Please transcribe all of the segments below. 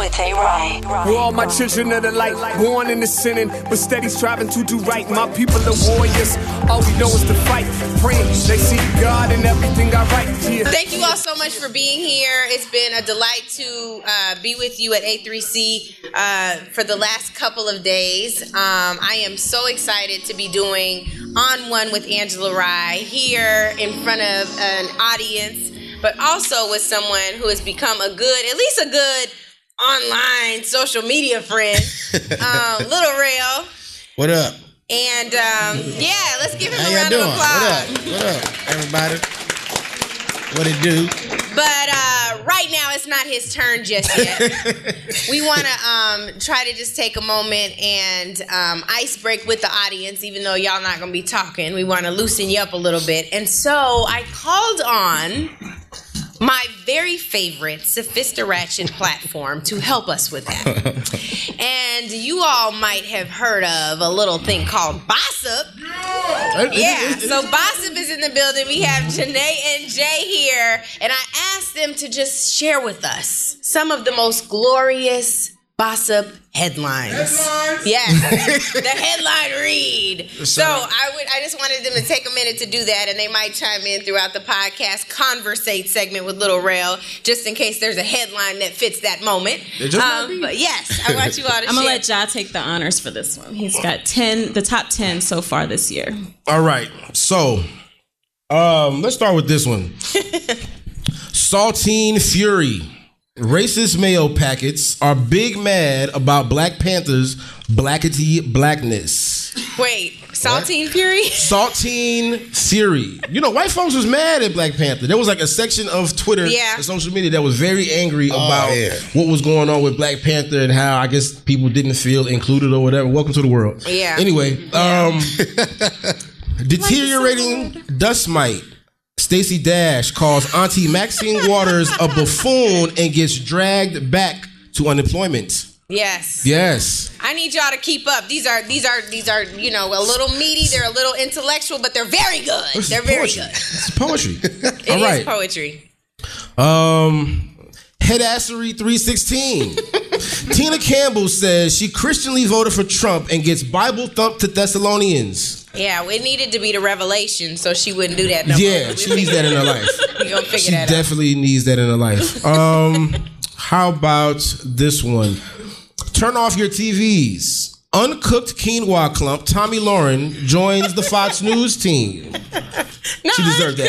with A. Rye. We're all my children of the light, born in the sinning, but steady striving to do right. My people are warriors, all we know is to fight. Praying they see God in everything I write. Yeah. Thank you all so much for being here. It's been a delight to uh, be with you at A3C uh, for the last couple of days. Um, I am so excited to be doing On One with Angela Rye here in front of an audience, but also with someone who has become a good, at least a good online social media friend, um, Little Rel. What up? And um, yeah, let's give him How a round doing? of applause. What up? What up, everybody? What it do? But uh, right now, it's not his turn just yet. we want to um, try to just take a moment and um, ice break with the audience, even though y'all not going to be talking. We want to loosen you up a little bit. And so I called on my very favorite Sophistiration platform to help us with that. and you all might have heard of a little thing called Bossip. Yeah, so Bossip is in the building. We have Janae and Jay here, and I asked them to just share with us some of the most glorious Bossip headlines. Yes, the headline read. So I would, I just wanted them to take a minute to do that, and they might chime in throughout the podcast conversate segment with Little Rel, just in case there's a headline that fits that moment. just might Um, be. but yes, I want you all to I'm gonna let Ja take the honors for this one. He's got ten, the top ten so far this year. All right. So, um, let's start with this one. Saltine Fury. Racist mayo packets are big mad about Black Panther's blackety blackness. Wait, Saltine Fury. Saltine Fury. You know, white folks was mad at Black Panther. There was like a section of Twitter Yeah. and social media that was very angry about yeah. what was going on with Black Panther and how I guess people didn't feel included or whatever. Welcome to the world. Yeah. Anyway, um deteriorating dust mite. Stacey Dash calls Auntie Maxine Waters a buffoon and gets dragged back to unemployment. Yes. Yes. I need y'all to keep up. These are these are these are you know a little meaty. They're a little intellectual, but they're very good. This They're very good. It's poetry. It All is right. poetry. Um, Headassery 316. Tina Campbell says she Christianly voted for Trump and gets Bible thumped to Thessalonians. Yeah, it needed to be the revelation, so she wouldn't do that. No more. Yeah, she needs that in her life. We gonna figure She that out. definitely needs that in her life. Um, how about this one? Turn off your TVs. Uncooked quinoa clump Tomi Lahren joins the Fox News team. No, she deserved that.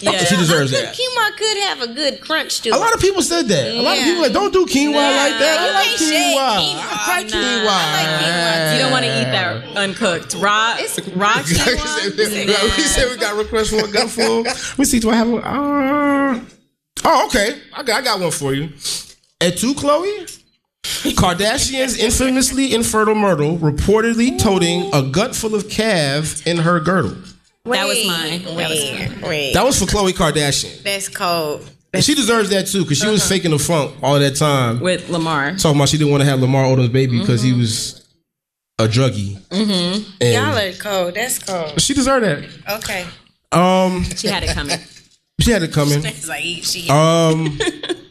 Yeah. She deserves that. Quinoa could have a good crunch to it. A lot of people said that. A lot of people like, don't do quinoa like that. I you like quinoa. quinoa. I like Nah. quinoa. I like quinoa, You don't want to eat that uncooked. Raw, raw quinoa. we said we got requests for a gutful. Let me see. Do I have a? Uh... Oh, okay. I got, I got one for you. At two, Khloe. Kardashian's infamously infertile Myrtle reportedly toting a gut full of calf in her girdle. That was mine. That was Wait, wait. That was for Khloe Kardashian. That's cold. And she deserves that too because she was faking the funk all that time. with Lamar. Talking about she didn't want to have Lamar Odom's baby because he was a druggie. Mm-hmm. And Y'all are cold. That's cold. she deserved that. Okay. Um, She had it coming. she had it coming. It's like she. Um,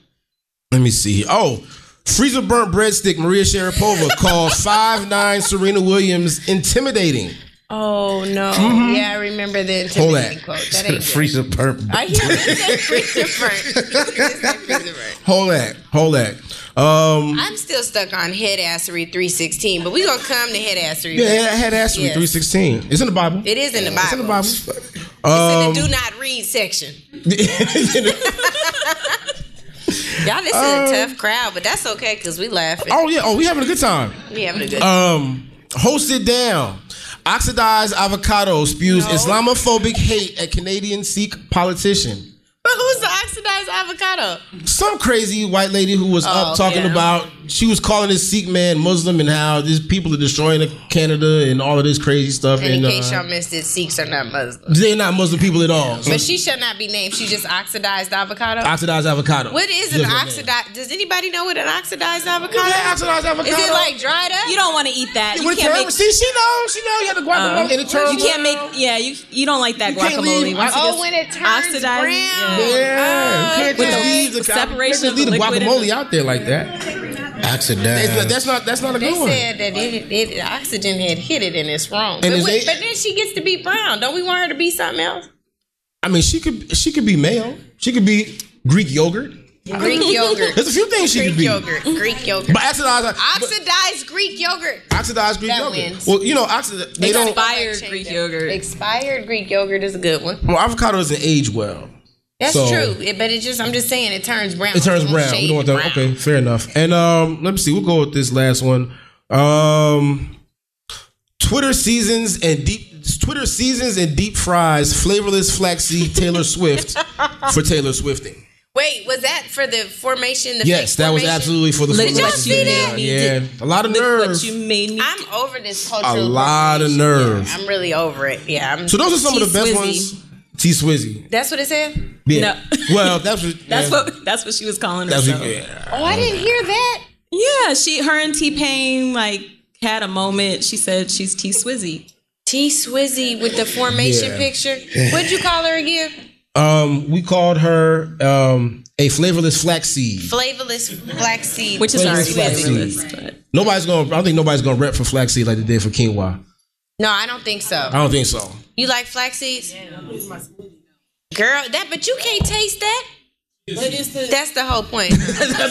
let me see. Oh, freezer burnt breadstick. Maria Sharapova called five nine Serena Williams intimidating. Oh no! Yeah, I remember the Mm-hmm. Hold that. quote. That ain't. Freezer. I hear it freezer burnt. It said freezer burnt. Hold that. Hold that. Um, I'm still stuck on headassery 316, but we gonna come to headassery. yeah, I had asked Yes. three sixteen. It's in the Bible. It is in the Bible. It's in the Bible. It's Um, in the do not read section. Y'all, this is Um, a tough crowd, but that's okay because we laughing. oh yeah. Oh, we having a good time. We having a good. Time. Um, host it down. Oxidized avocado spews Islamophobic hate at Canadian Sikh politician. but who's the oxidized avocado? some crazy white lady who was up Oh, talking yeah. about she was calling this Sikh man Muslim and how these people are destroying Canada and all of this crazy stuff. And And, in case uh, y'all missed it, Sikhs are not Muslims. they're not Muslim people at all. So But she should not be named. She just oxidized avocado. oxidized avocado. What is Just an her oxidized? Does anybody know what an oxidized avocado? What is that oxidized avocado? Is it like dried up? You don't want to eat that. You With can't make. See, she knows. She knows. You had the guacamole Um, and the turmeric. you can't make. Yeah, you you don't like that You guacamole. leave- Once Oh, gets when it turns oxidized, brown. yeah. Yeah, you can't With just leave the separation of leave the the liquid guacamole the- out there like that. Knocks That's not that's not, that's not a They good one. They said that it, it, oxygen had hit it and it's wrong. And But, wait, they- but then she gets to be brown. Don't we want her to be something else? I mean, she could she could be male. She could be Greek yogurt. Greek yogurt. There's a few things she Greek could be. yogurt. Greek yogurt. But oxidized, but Oxidized Greek yogurt. oxidized Greek That yogurt. wins. Well, you know, oxidized. They don't. Expired Greek yogurt. Expired Greek yogurt is a good one. Well, avocado doesn't age well. That's So- true. It- but it just I'm just saying it turns brown. It turns brown. We don't want that. brown. Okay, fair enough. And um, let me see. We'll go with this last one. Um, Twitter seasons and deep Twitter seasons and deep fries flavorless flaxseed Taylor Swift for Taylor Swifting. Wait, was that for the formation? The Yes, fake that was absolutely for the. Look Did y'all formation. see that? Yeah, yeah. a lot of Look what you made me. I'm over this culture. A cultural. lot of appropriation. nerve. I'm really over it. Yeah. I'm, So those are some of the best ones. T Swizzy. that's what it said. Yeah. No. Well, that's what. That's yeah. what that's what she was calling That's herself. what, yeah. Oh, I didn't hear that. Yeah, she her and T Pain like had a moment. She said she's T Swizzy. T Swizzy with the formation Yeah. picture. What'd you call her again? Um, we called her um a flavorless flaxseed. Flavorless flaxseed. Which is Flavorless already flaxseed. flavorless, but Nobody's gonna. I don't think nobody's gonna rep for flaxseed like they did for quinoa. No, I don't think so. I don't think so. You like flax seeds? Girl, that but you can't taste that. That's the whole point. I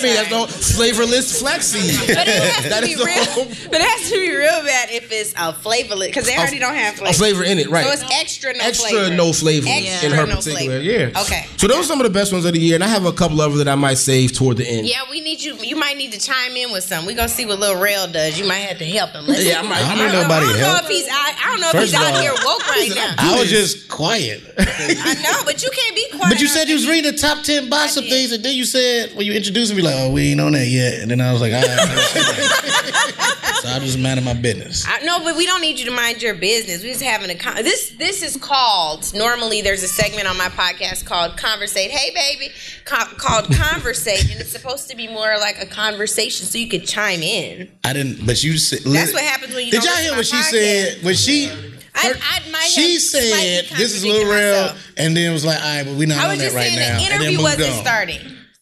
mean, that's no flavorless flaxseed. But it has That to be real. But it has to be real bad if it's a flavorless because they already don't have A flavor. flavor in it, right? So it's extra no extra flavor. no flavor Extra in her no particular. flavor. Yeah. Okay. So those are some of the best ones of the year, and I have a couple of them that I might save toward the end. Yeah, we need you. You might need to chime in with some. We are gonna see what Lil Rel does. You might have to help him. Let's Yeah. I might- I I don't don't know know, nobody I don't know if he's. I, I don't know if of he's out all- here woke right now. I was just quiet. I know, but you can't be quiet. But you said you was reading the top ten box of did. things, and then you said when you introduced me, like, "Oh, we ain't on that yet," and then I was like, "All right." so I just minded my business. I, no, but we don't need you to mind your business. We're just having a con- this. This is called. Normally, there's a segment on my podcast called "Conversate." Hey, baby, co- called "Conversate," and it's supposed to be more like a conversation, so you could chime in. I didn't, but you said That's what happens when you. Did y'all hear what she my said? When she, her- I she said, "This is Lil Rel," and then was like, "All right, but we're not I on that just right now." the interview wasn't on. starting.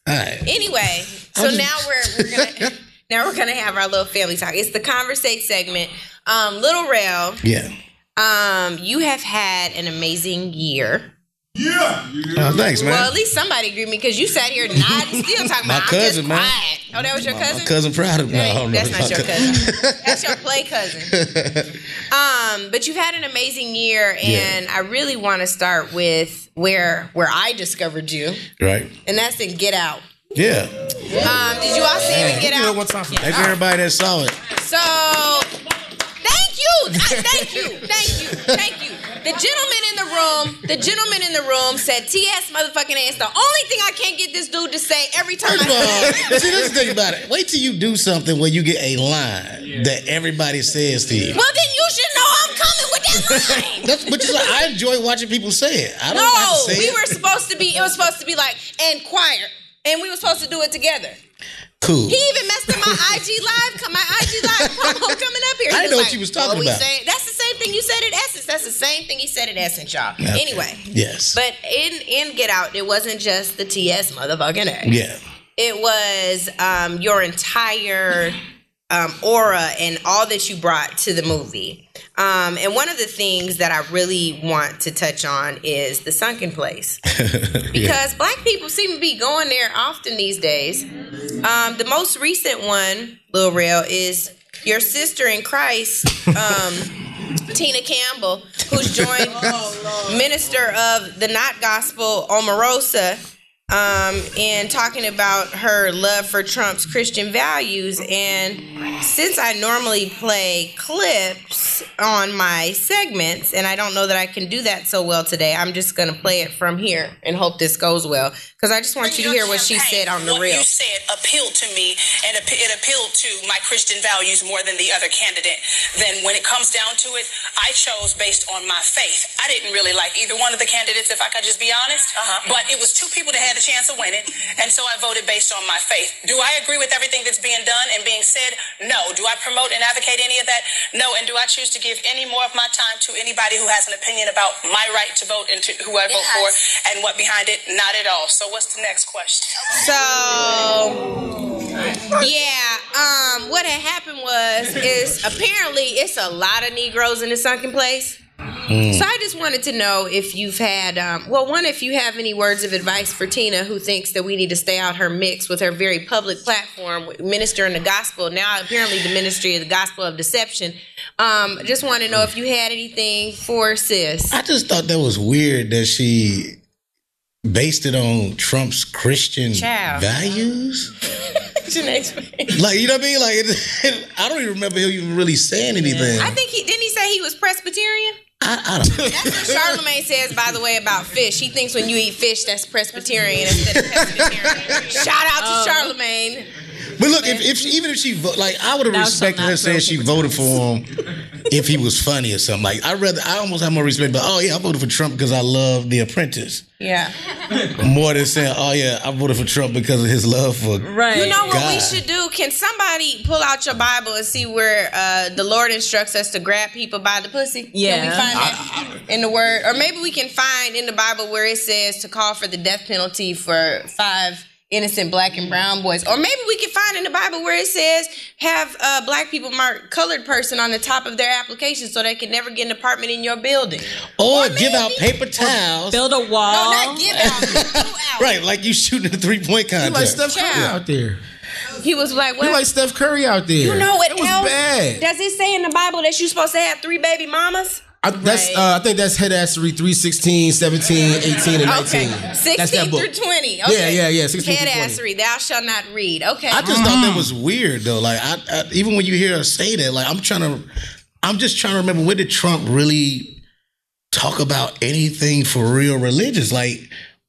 All right. Anyway, so just- now we're we're gonna now we're gonna have our little family talk. It's the conversate segment. Um, Little Rel, Yeah. um, you have had an amazing year. Oh, thanks, man. Well, at least somebody agreed with me because you sat here not still talking My about cousin, I'm man. just quiet. Oh, that was your cousin. my cousin proud of me. No, no, that's my not your cou- cousin. That's your play cousin. Um, but you've had an amazing year, and I really want to start with where where I discovered you, right? and that's in Get Out. Yeah. Um, did you all see it in Get Out? one time for Thanks everybody that saw it. So, thank you, thank you, thank you, thank you. The gentleman in the room, the gentleman in the room said, "T.S. motherfucking ass." The only thing I can't get this dude to say every time First of I all, see, let's think about it. Wait till you do something where you get a line that everybody says to you. well, then you should know I'm coming with that line. That's, but just like, I enjoy watching people say it. I don't like No, to say we it. were supposed to be. It was supposed to be like and choir, and we were supposed to do it together. Cool. He even messed up my IG live, Come, my IG live promo coming up here. He I didn't know what you was talking we about. saying- that's the same thing you said at Essence. That's the same thing he said at Essence, y'all. Okay. Anyway, Yes. but in in Get Out, it wasn't just the TS motherfucking A. yeah. It was um, your entire um, aura and all that you brought to the movie. Um, and one of the things that I really want to touch on is the sunken place. Because black people seem to be going there often these days. Um, the most recent one, Lil Rel, is your sister in Christ, um, Tina Campbell, who's joined minister of the not gospel Omarosa um, and talking about her love for Trump's Christian values. And since I normally play clips on my segments, and I don't know that I can do that so well today, I'm just going to play it from here and hope this goes well. Because I just want you to hear what she said on the what real. you said appealed to me, and it it appealed to my Christian values more than the other candidate. Then, when it comes down to it, I chose based on my faith. I didn't really like either one of the candidates, if I could just be honest. Uh-huh. But it was two people that had a chance of winning, and so I voted based on my faith. Do I agree with everything that's being done and being said? No. Do I promote and advocate any of that? No. And do I choose to give any more of my time to anybody who has an opinion about my right to vote and to who I vote for and what behind it? Not at all. So, what's the next question? So, yeah, um, what had happened was is apparently it's a lot of Negroes in the sunken place. So I just wanted to know if you've had, um, well, one, if you have any words of advice for Tina, who thinks that we need to stay out her mix with her very public platform, ministering the gospel. Now, apparently, the ministry of the gospel of deception. Um, just want to know if you had anything for sis. I just thought that was weird that she based it on Trump's Christian Child. values. Like you know what I mean? Like it, I don't even remember him even really saying anything. I, think he didn't he say he was Presbyterian. I, don't know. That's what Charlemagne says, by the way, about fish. He thinks when you eat fish, that's Presbyterian instead of Presbyterian. Shout out Oh. to um, Charlemagne. But look, if, if she, even if she vo- like, I would have respected her saying she voted for him if he was funny or something. Like I rather, I almost have more respect. But oh yeah, I voted for Trump because I love The Apprentice Yeah. more than saying oh yeah, I voted for Trump because of his love for Right. You know what we should do? Can somebody pull out your Bible and see where uh, the Lord instructs us to grab people by the pussy? Can we Yeah. find that in the Word? Or maybe we can find in the Bible where it says to call for the death penalty for five innocent black and brown boys. Or maybe we can find in the Bible where it says have uh, black people mark colored person on the top of their application so they can never get an apartment in your building. or, Or give out paper towels. Build a wall. No, not give out. out. Right, like you shooting a three point He like contest. Steph Curry Child. out there. He was like, He what? like Steph Curry out there. You know what It was else? bad. Does it say in the Bible that you're supposed to have three baby mamas? I, that's Right. uh, I think that's headassery 3, 16, 17, 18, and 19. Okay. That's 16 that book. through 20. Okay. Yeah, yeah, yeah, 16 through 20. Headassery, thou shalt not read. Okay. I just thought that was weird though. Like I, I even when you hear her say that, like I'm trying to, I'm just trying to remember when did Trump really talk about anything for real religious? Like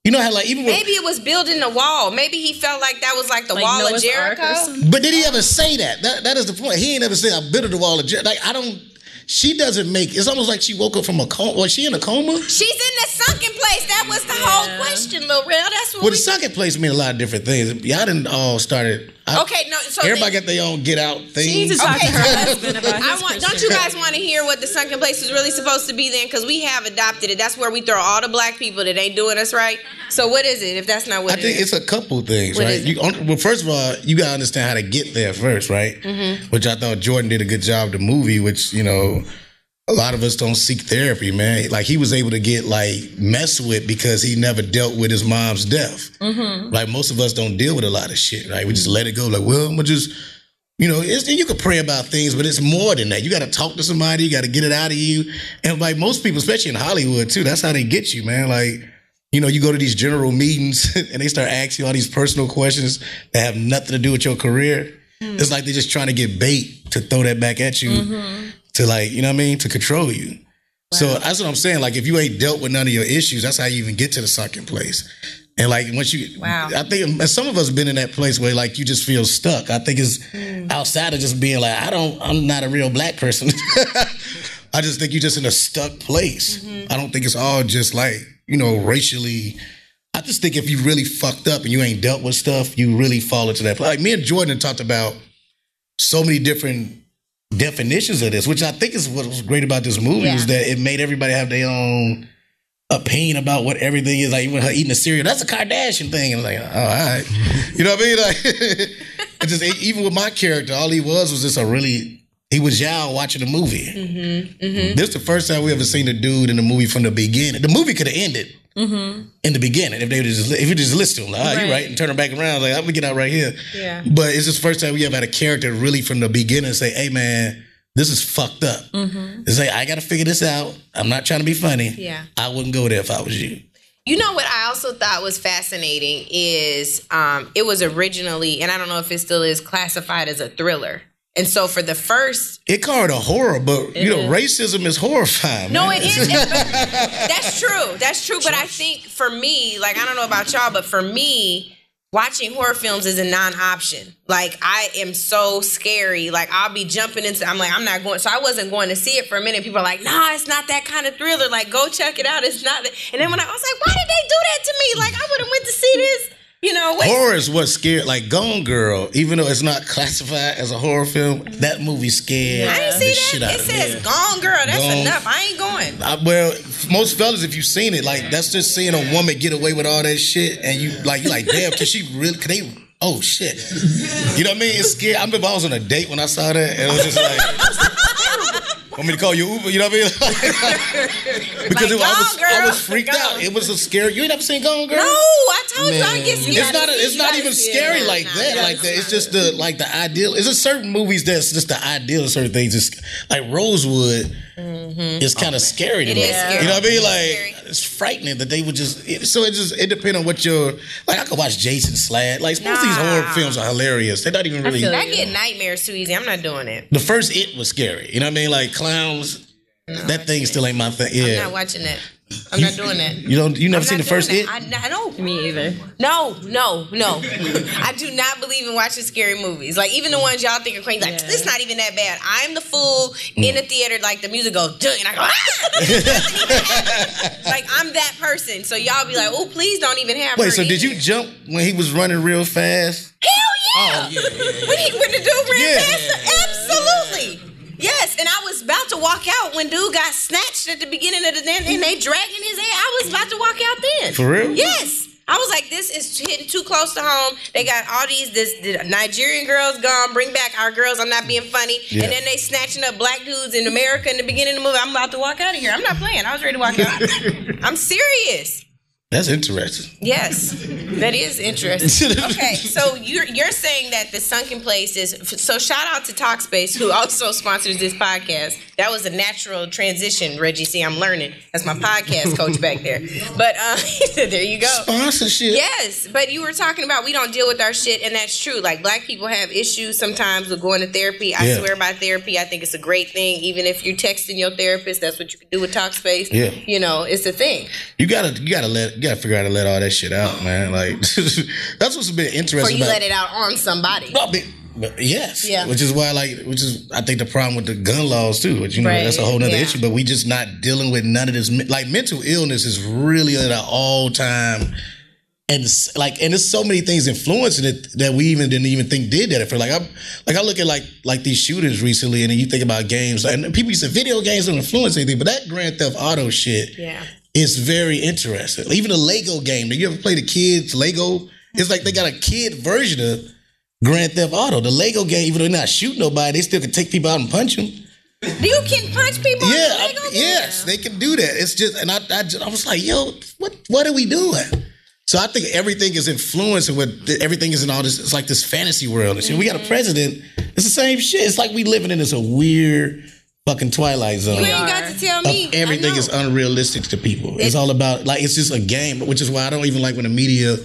you know how like even when, Maybe it was building the wall. Maybe he felt like that was like the Like wall Noah's of Jericho. But did he ever say that? That that is the point. He ain't ever said I built the wall of Jericho. Like I don't. She doesn't make. It's almost like she woke up from a coma. Was she in a coma? She's in the sunken place. That was the whole question, Lil Rel. That's what Well, we the second place mean a lot of different things. Y'all didn't all started. I- Okay, no, so everybody then- got their own get out thing. She needs to talk Okay. to her husband about I want. Don't you guys want to hear what the sunken place is really supposed to be then? Because we have adopted it. That's where we throw all the black people that ain't doing us right. So what is it? If that's not what I it think is? it's a couple things, What right? You, well, first of all, you gotta understand how to get there first, right? Mm-hmm. Which I thought Jordan did a good job. The movie, which you know, a lot of us don't seek therapy, man. Like he was able to get like messed with because he never dealt with his mom's death. Mm-hmm. Like most of us don't deal with a lot of shit, right? We just let it go. Like, well, I'm gonna just. You know, it's, you can pray about things, but it's more than that. You got to talk to somebody. You got to get it out of you. And like most people, especially in Hollywood too, that's how they get you, man. Like, you know, you go to these general meetings and they start asking you all these personal questions that have nothing to do with your career. It's like they're just trying to get bait to throw that back at you to like, you know what I mean, to control you. So that's what I'm saying. Like, if you ain't dealt with none of your issues, that's how you even get to the sunken place. And like once you, Wow. I think some of us been in that place where like you just feel stuck. I think it's hmm. outside of just being like, I don't, I'm not a real black person. I just think you're just in a stuck place. Mm-hmm. I don't think it's all just like you know racially. I just think if you really fucked up and you ain't dealt with stuff, you really fall into that. place. Like me and Jordan talked about so many different definitions of this, which I think is what was great about this movie Yeah. is that it made everybody have their own opinion about what everything is. Like even her eating a cereal, that's a Kardashian thing. And I'm like, oh, all right, you know what I mean? Like, just even with my character, all he was was just a really. He was y'all watching the movie. This is the first time we ever seen the dude in the movie from the beginning. The movie could have ended in the beginning if they just if you just listen to him. Like, ah, you Right. right, and turn him back around. Like I'm gonna get out right here. Yeah. But it's just the first time we ever had a character really from the beginning say, "Hey, man." This is fucked up. It's like I got to figure this out. I'm not trying to be funny. Yeah. I wouldn't go there if I was you. You know what I also thought was fascinating is um, it was originally, and I don't know if it still is, classified as a thriller. And so for the first, It called a horror, but you know, racism is horrifying. no, man. it is. that's true. That's true. But I think for me, like I don't know about y'all, but for me, watching horror films is a non-option. Like I am so scary. Like I'll be jumping into. I'm like I'm not going. So I wasn't going to see it for a minute. People are like, Nah, it's not that kind of thriller. Like go check it out. It's not. That. And then when I, I was like, Why did they do that to me? Like I would have went to see this. You know, wait, Horror is what scared. Like Gone Girl, even though it's not classified as a horror film, that movie scared I didn't see shit that. out It me. says "Gone Girl." That's Gone. enough. I ain't going. I, well, most fellas, if you've seen it, like that's just seeing a woman get away with all that shit, and you like, you like, damn, can she really? Can they oh shit. You know what I mean? It's scary. I remember I was on a date when I saw that, and it was just like, want me to call you Uber? You know what I mean? because Like, it, I, "Gone, was, I was freaked out. It was a scary. You ain't never seen Gone Girl? No, I told you I Man. get scared. It's not. to see It's not even see it. scary like no, that. no, Like that. It's just the like the ideal. It's just certain movies that's just the ideal of certain things. It's like Rosewood. Mm-hmm. It's kind of oh, scary to It me. is scary. You know what I mean? Like scary. it's frightening that they would just. It, so it just it depends on what your like. I could watch Jason Slad. Like most of these horror films are hilarious. They're not even really. feel I get nightmares too easy. I'm not doing it. The first It was scary. You know what I mean? Like clowns. That thing still ain't my thing. Yeah. I'm not watching it. I'm not doing it. You don't. You never seen the first doing It? I, I don't. Me either. No, no, no. I do not believe in watching scary movies. Like even the ones y'all think are crazy. Like Yeah. this not even that bad. I'm the fool in the theater. Like the music goes, "Duh," and I go, ah! It doesn't even happen. like I'm that person. So y'all be like, oh, please don't even have. Wait. her So in did you jump when he was running real fast? Hell yeah! When he when the dude ran Yeah. past, absolutely. Yes, and I was about to walk out when dude got snatched at the beginning of the then and they dragging his head. I was about to walk out then. For real? Yes. I was like, this is hitting too close to home. They got all these this the Nigerian girls gone. Bring back our girls. I'm not being funny. Yeah. And then they snatching up black dudes in America in the beginning of the movie. I'm about to walk out of here. I'm not playing. I was ready to walk out. I'm serious. That's interesting. Yes, that is interesting. Okay, so you're you're saying that the sunken place is so. Shout out to Talkspace who also sponsors this podcast. That was a natural transition, Reggie. See, I'm learning. That's my podcast coach back there. But uh, there you go. Sponsorship. Yes, but you were talking about we don't deal with our shit, and that's true. Like black people have issues sometimes with going to therapy. I Yeah. swear by therapy. I think it's a great thing. Even if you're texting your therapist, that's what you can do with Talkspace. Yeah. you know, it's a thing. You gotta, you gotta let, you gotta figure out how to let all that shit out, man. Like that's what's been interesting. Or you about, let it out on somebody. No, but, but yes, Yeah. Which is why, like, which is I think the problem with the gun laws too. Which you know Right, that's a whole nother yeah. issue. But we just not dealing with none of this. Like mental illness is really at an all time. And like, and there's so many things influencing it that we even didn't even think did that. For like, I like I look at like like these shooters recently, and then you think about games, and people used to video games don't influence anything, but that Grand Theft Auto shit, Yeah. It's very interesting. Even the Lego game. Do you ever play the kids Lego? It's like they got a kid version of Grand Theft Auto. The Lego game, even though they're not shooting nobody, they still can take people out and punch them. You can punch people. Yeah, the I- Lego game? yes, they can do that. It's just, and I, I, just, I was like, yo, what, what are we doing? So I think everything is influencing with everything is in all this. It's like this fantasy world. And shit. We got Mm-hmm. a president. It's the same shit. It's like we living in this a weird fucking twilight zone. You ain't got to tell me. Everything is unrealistic to people. It's all about like it's just a game, which is why I don't even like when the media.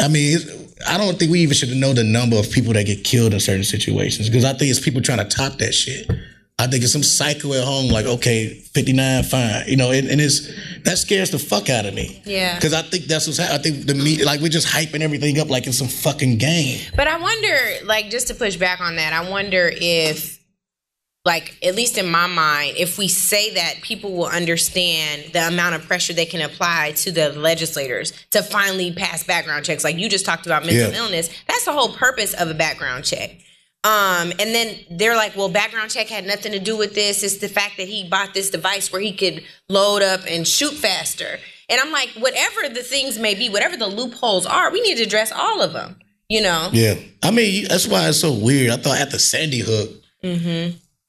I mean, it's, I don't think we even should know the number of people that get killed in certain situations because I think it's people trying to top that shit. I think it's some psycho at home, like okay, fifty nine, fine, you know, and, and it's that scares the fuck out of me. Yeah. because I think that's what's happening. I think the media, like we're just hyping everything up like it's some fucking game. But I wonder, like, just to push back on that, I wonder if, like, at least in my mind, if we say that, people will understand the amount of pressure they can apply to the legislators to finally pass background checks. Like you just talked about mental Yeah. illness. That's the whole purpose of a background check. Um, and then they're like, well, background check had nothing to do with this. It's the fact that he bought this device where he could load up and shoot faster. And I'm like, whatever the things may be, whatever the loopholes are, we need to address all of them. You know? Yeah, I mean that's why it's so weird. I thought after Sandy Hook,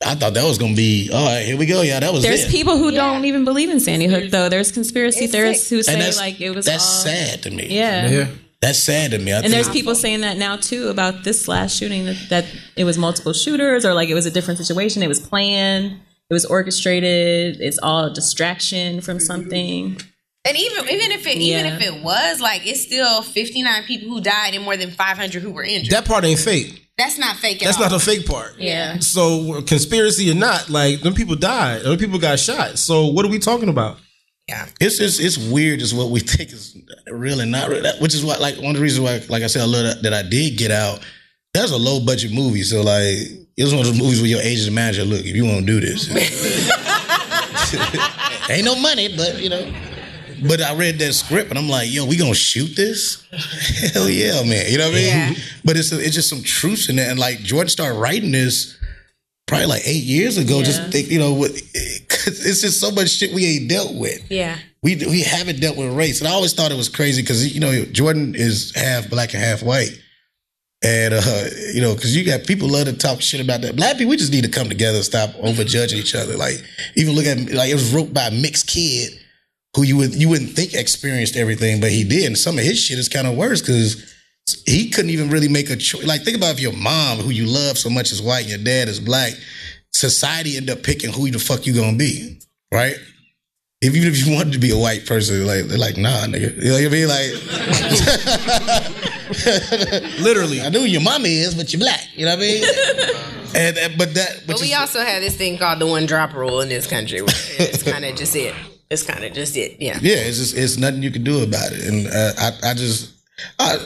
I thought that was gonna be all right. Here we go. Yeah, that was There's it. people who don't even believe in Sandy Hook, though. There's conspiracy It's theorists sick. who say that's like it was that's all, sad to me. Yeah. Yeah. That's sad to me. I And there's people saying that now too about this last shooting that, that it was multiple shooters or like it was a different situation. It was planned. It was orchestrated. It's all a distraction from something. And even even if it even if it was like it's still 59 people who died and more than 500 who were injured. That part ain't fake. That's not fake at That's all. not the fake part. Yeah. So conspiracy or not, like them people died, them people got shot. So what are we talking about? yeah. it's it's it's weird. Is what we think is real and not real. Which is why, like, one of the reasons why, like I said, I love that, that I did get out. That's a low budget movie, so like it was one of those movies where your agent and manager, look, if you want to do this, ain't no money, but you know. But I read that script and I'm like, yo, we gonna shoot this? Hell yeah, man. You know what I mean? Yeah. But it's it's just some truths in it. And like Jordan started writing this probably like eight years ago. Just think, you know, what- it's just so much shit we ain't dealt with. Yeah. We we haven't dealt with race, and I always thought it was crazy because you know Jordan is half black and half white, And uh, you know, because you got people love to talk shit about that. Black people, we just need to come together and stop over judging each other. Like even look at like it was wrote by a mixed kid who you would you wouldn't think experienced everything, but he did. And some of his shit is kind of worse because he couldn't even really make a choice. Like think about if your mom, who you love so much, is white, and your dad is black. Society end up picking who the fuck you gonna be, right? If even if you wanted to be a white person, like they're like, nah, nigga. You know what I mean? Like Literally. I know who your mama is, but you're black. You know what I mean? and, and- but that But which we also have this thing called the one drop rule in this country. where It's kind of just it. It's kind of just it. Yeah. yeah, it's just it's nothing you can do about it. And uh, I I just I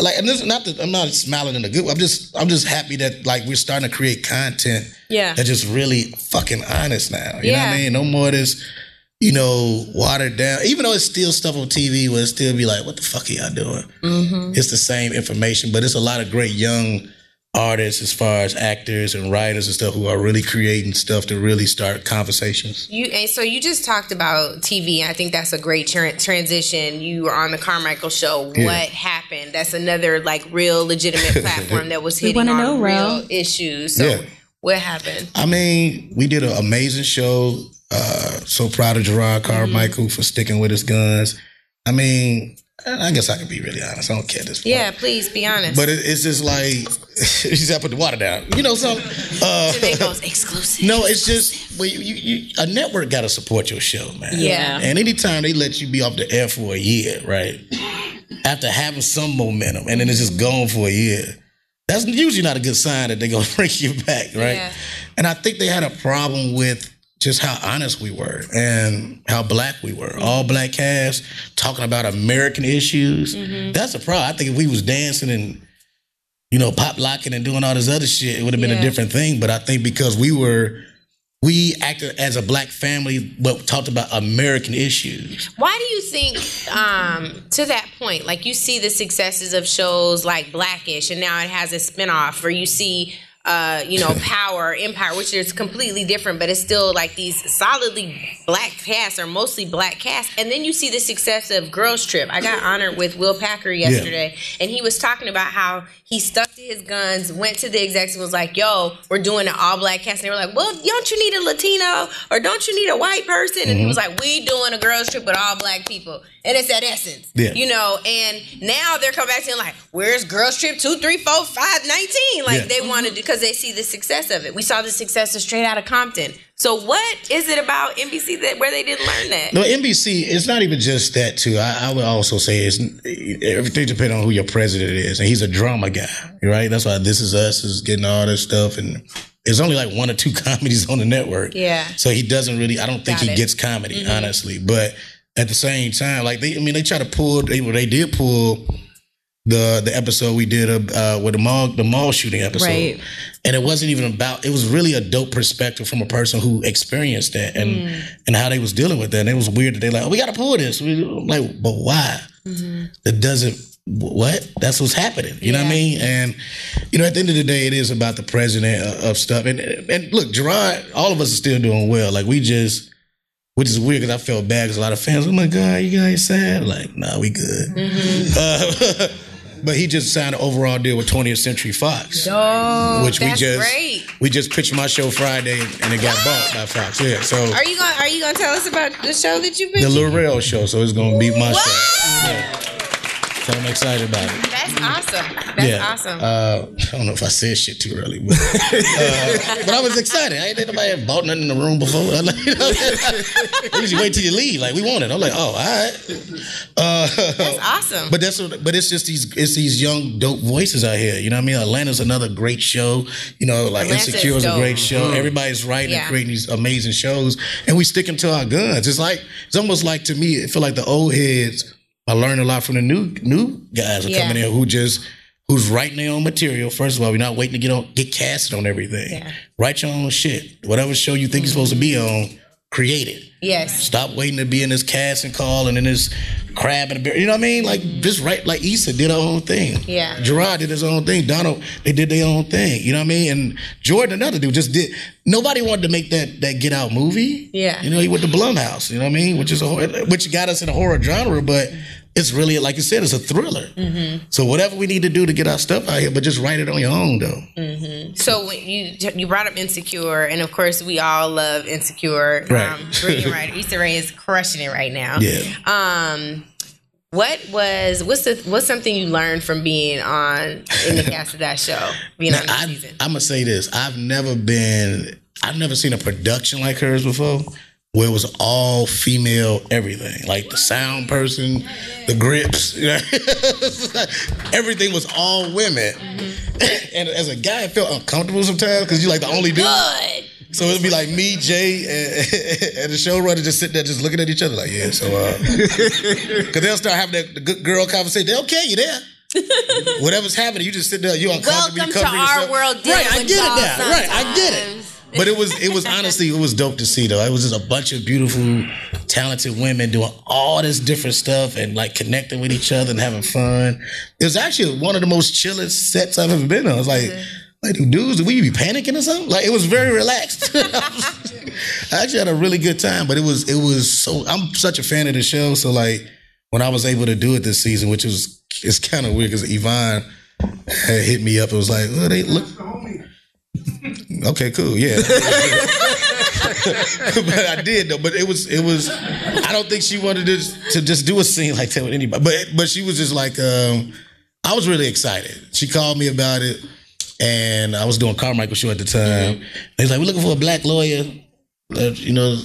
like and this is not that I'm not smiling in a good way. I'm just I'm just happy that like we're starting to create content Yeah. that's just really fucking honest now. You know what Yeah. I mean? No more of this, you know, watered down. Even though it's still stuff on TV where it still be like, what the fuck are y'all doing? Mm-hmm. It's the same information, but it's a lot of great young artists as far as actors and writers and stuff who are really creating stuff to really start conversations. You and so you just talked about TV. I think that's a great tra- transition. You were on the Carmichael show. Yeah. What happened? That's another like real legitimate platform that was hitting wanna on know, real Ro. issues. So Yeah. what happened? I mean, we did an amazing show. Uh, so proud of Jerrod Carmichael for sticking with his guns. I mean, I guess I can be really honest. I don't care this. Yeah, please be honest. But it, it's just like you just have to put the water down. You know something? Uh, exclusive. no, it's just well, you, you, you, a network got to support your show, man. Yeah. And anytime they let you be off the air for a year, right? After having some momentum, and then it's just gone for a year. That's usually not a good sign that they're gonna bring you back, right? Yeah. And I think they had a problem with just how honest we were and how black we were. All black cast talking about American issues. That's a problem. I think if we was dancing and you know pop locking and doing all this other shit, it would have been Yeah. a different thing. But I think because we were we acted as a black family, but talked about American issues. Why do you think, um, to that point, like you see the successes of shows like Blackish, and now it has a spinoff, or you see, uh, you know, Power, Empire, which is completely different, but it's still like these solidly black casts or mostly black casts, and then you see the success of Girls Trip. I got honored with Will Packer yesterday, and he was talking about how he stuck his guns, went to the execs, and was like, "Yo, we're doing an all black cast," and they were like, "Well, don't you need a Latino or don't you need a white person?" And he was mm-hmm. like, "We doing a girls trip with all black people," and it's that essence, Yeah. you know. And now they're coming back to him like, "Where's girls trip two, three, four, five, 19? Like Yeah. they wanted because they see the success of it. We saw the success of Straight Outta Compton. So what is it about NBC that where they didn't learn that? No, NBC. It's not even just that too. I, I would also say it's everything depends on who your president is, and he's a drama guy, right? That's why This Is Us is getting all this stuff, and it's only like one or two comedies on the network. Yeah. So he doesn't really. I don't think Got he it. gets comedy, mm-hmm. honestly. But at the same time, like they, I mean, they try to pull. They, they did pull the the episode we did uh, with the mall the mall shooting episode, Right. and it wasn't even about. It was really a dope perspective from a person who experienced that and Mm. and how they was dealing with that. And it was weird that they like, oh, we got to pull this. We, I'm like, but why? Mm-hmm. It doesn't. What? That's what's happening. You know what I mean? And you know, at the end of the day, it is about the president of, of stuff. And and look, Jerrod, all of us are still doing well. Like we just. Which is weird because I felt bad because a lot of fans, oh my God, you guys sad? Like, nah, we good. Uh, but he just signed an overall deal with 20th Century Fox. Oh, which we just great. we just pitched my show Friday and it got bought by Fox. Yeah, so Are you going? Are you going to tell us about the show that you've been? the Lil Rel show, so it's gonna be my Wow! show. Yeah. So I'm excited about it. That's awesome. That's yeah. awesome. Uh, I don't know if I said shit too early, but, uh, but I was excited. I ain't think nobody had bought nothing in the room before. I like, you know, they usually wait till you leave. Like we want it. I'm like, oh, all right. Uh, That's awesome. But that's what, but it's just these it's these young dope voices out here. You know what I mean? Atlanta's another great show. You know, like Atlanta's Insecure is a great show. Everybody's writing Yeah. and creating these amazing shows, and we sticking to our guns. It's like it's almost like to me, it feel like the old heads are learned a lot from the new new guys are Yeah. coming in who just who's writing their own material. First of all, we're not waiting to get on get casted on everything. Yeah. Write your own shit. Whatever show you think you're supposed to be on, create it. Yes. Stop waiting to be in this casting call and in this Crab and a bear. You know what I mean? Like just right, like Issa did her own thing. Yeah. Jerrod did his own thing. Donald, they did their own thing. You know what I mean? And Jordan, another dude, just did. Nobody wanted to make that that Get Out movie. Yeah. You know, he went to Blumhouse. You know what I mean? Which is a which got us in a horror genre, but. It's really like you said, it's a thriller. Mm-hmm. So whatever we need to do to get our stuff out here, but just write it on your own though. So you you brought up Insecure, and of course we all love Insecure. Right. Um, brilliant writer Issa Rae is crushing it right now. Yeah. Um, what was what's the what's something you learned from being on in the cast of that show? Being on the I, season. I'm gonna say this: I've never been, I've never seen a production like hers before, where it was all female everything, like the sound person, the grips, you know? everything was all women. And as a guy, I felt uncomfortable sometimes because you're like the only dude. Good. So it'd be like me, Jay, and, and the showrunner just sitting there, just looking at each other, like, yeah. So, uh, because they'll start having that the good girl conversation. They'll okay, you there? Whatever's happening, you just sit there, you uncomfortable. Welcome to our yourself. world. Right, I get it now. Right, I get it. But it was, it was honestly, it was dope to see though. It was just a bunch of beautiful, talented women doing all this different stuff and like connecting with each other and having fun. It was actually one of the most chillest sets I've ever been on. I was like, like, dudes, we be panicking or something? Like, it was very relaxed. I actually had a really good time, but it was, it was so. I'm such a fan of the show, so like when I was able to do it this season, which was, it's kind of weird because Yvonne had hit me up. It was like, oh, they look. Okay, cool. Yeah. but I did though. But it was it was I don't think she wanted to to just do a scene like that with anybody. But but she was just like um I was really excited. She called me about it and I was doing Carmichael show at the time. And he's like, We're looking for a black lawyer. Uh, you know,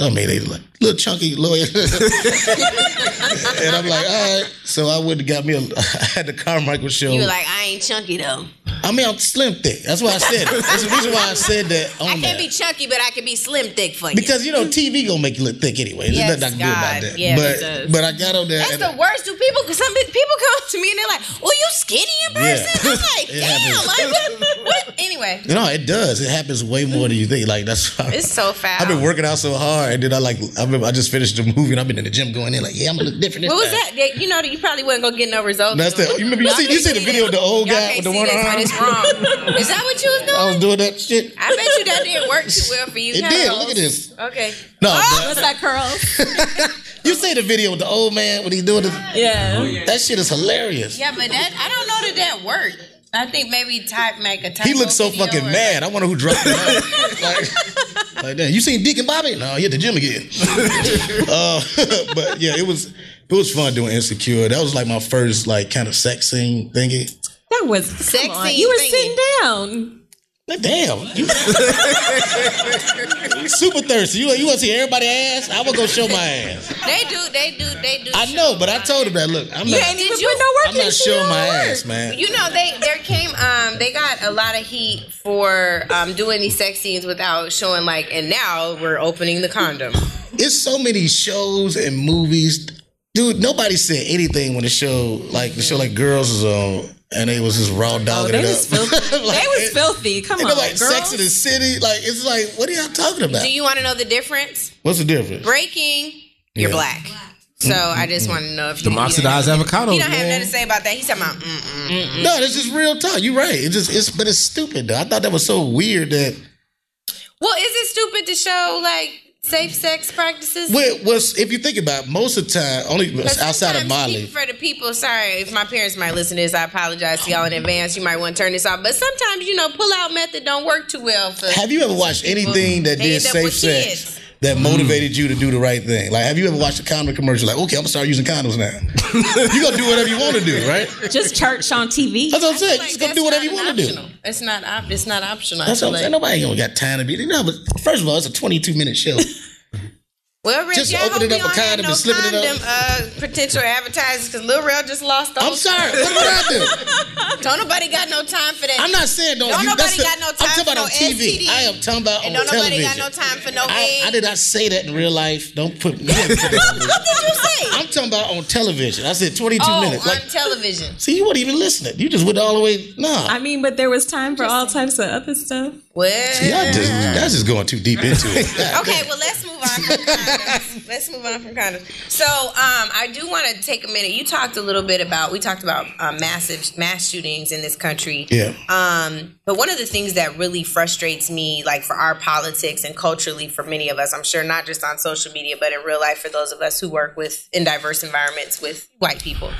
I mean, they like little chunky lawyer. and I'm like, all right. So I went and got me a I had the Carmichael show. You were like, I ain't chunky though. I mean, I'm slim thick. That's why I said it. That's the reason why I said that I can't be chunky, but I can be slim thick for you. Because you know TV gonna make you look thick anyway. There's Yes, nothing I can do about that. It but does. but I got on there. That's the worst. Do people? Cause some people come up to me and they're like, "Oh, you skinny in person?" Yeah. I'm like, "Damn!" Like, what, what? Anyway, you know, it does. It happens way more than you think. Like that's. Why it's so fast. I've been working out so hard, and then I like. I remember I just finished the movie, and I've been in the gym going in like, yeah, I'm gonna look different. What was time. that? That- You know, that you probably wasn't gonna get no results. That's the- you remember- you see- you can't see the video of the old Y'all guy can't with the see one this, arm? but it's wrong. Is that what you was doing? I was doing that shit. I bet you that didn't work too well for you. It did. Look at this. Okay. No, Oh, What's that, curls? but you see the video with the old man when he's doing the, Yeah. that shit is hilarious. Yeah, but that I don't know that that worked. I think maybe type make a type. He looks so fucking mad. I wonder who dropped him out. like, like that. You seen Deacon Bobby? No, he at the gym again. uh, but yeah, it was it was fun doing Insecure. That was like my first like kind of sex scene thingy. That was Sexy come on. You were thingy. sitting down. Damn, you, you super thirsty. You you want to see everybody ass? I will go show my ass. They do. They do. They do. I know, but I told him that. Look, I'm You not. ain't even Did you- put no work I'm not showing my work. ass, man. You know, they there came um they got a lot of heat for um doing these sex scenes without showing like and now we're opening the condom. it's so many shows and movies. Dude, nobody said anything when the show, like the show, like Girls was on, and they was just raw Oh, dogging they it was up. filthy. Like, they was filthy. Come on, like girls. Sex in the City. Like it's like, what are y'all talking about? Do you want to know the difference? What's the difference? Breaking, you're Yeah. black. So mm-hmm. I just want to know if you Them you oxidized don't- avocados, He don't have nothing to say about that. He's talking about mm-mm. No, this is real talk. You're right. It's just, it's, but it's stupid though. I thought that was so weird that. Well, is it stupid to show like safe sex practices? Well, was if you think about it, most of the time, only outside of Molly. For the people, sorry if my parents might listen to this, I apologize to y'all in advance. You might want to turn this off, but sometimes you know, pull out method don't work too well for. Have you ever watched anything that did safe sex kids. That mm. motivated you to do the right thing? Like, have you ever watched a condom commercial? Like, okay, I'm gonna start using condoms now. you gonna do whatever you want to do, right? Just church on TV. That's what I'm saying. Like, Just gonna do whatever you want to do. It's not. Op- it's not optional. That's what I'm Like- saying. Nobody gonna got time to be. No, but first of all, it's a 22 minute show. Well, Rich, Just y'all opening hope up a don't have condom no and slipping it up. Uh, potential advertisers because Lil Rel just lost. All I'm sorry. What did I do? Don't nobody got no time for that. I'm not saying don't. Don't you, nobody that's the- got no time. I'm time talking for about no on TV. STD. I am talking about and on don't nobody got no time for no I. I did not say that in real life. Don't put me. what did what did you say? I'm talking about on television. I said 22 oh, minutes. on Like, television. see, you weren't even listening. You just went all the way. No. I mean, but there was time for all types of other stuff. Well, Y'all just, that's just going too deep into it. okay, well let's move on from condoms. let's move on from condoms. So, um, I do want to take a minute. You talked a little bit about we talked about uh, massive mass shootings in this country. Yeah. Um, but one of the things that really frustrates me, like for our politics and culturally, for many of us, I'm sure not just on social media, but in real life, for those of us who work with in diverse environments with white people.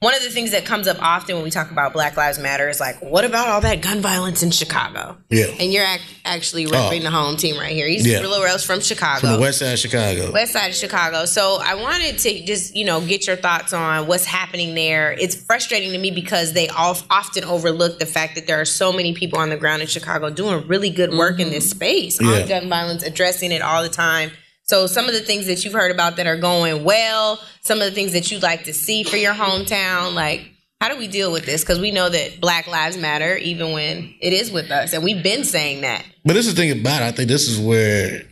One of the things that comes up often when we talk about Black Lives Matter is like, what about all that gun violence in Chicago? Yeah. And you're ac- actually repping Oh. the home team right here. He's Yeah. Little Rose from Chicago. From the west side of Chicago. West side of Chicago. So I wanted to just, you know, get your thoughts on what's happening there. It's frustrating to me because they all often overlook the fact that there are so many people on the ground in Chicago doing really good work in this mm-hmm. space Yeah. on gun violence, addressing it all the time. So some of the things that you've heard about that are going well, some of the things that you'd like to see for your hometown, like how do we deal with this? Because we know that Black Lives Matter, even when it is with us, and we've been saying that. But this is the thing about it. I think this is where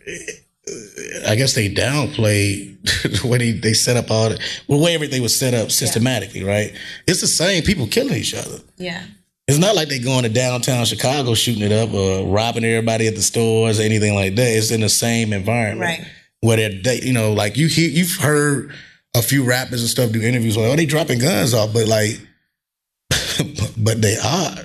I guess they downplay the way they, they set up all the, well, the way everything was set up systematically, right? It's the same people killing each other. Yeah. It's not like they're going to downtown Chicago shooting it up or robbing everybody at the stores or anything like that. It's in the same environment. Right. Where they're, they, you know, like you hear, you've heard a few rappers and stuff do interviews like, oh, they dropping guns off, but like, but they are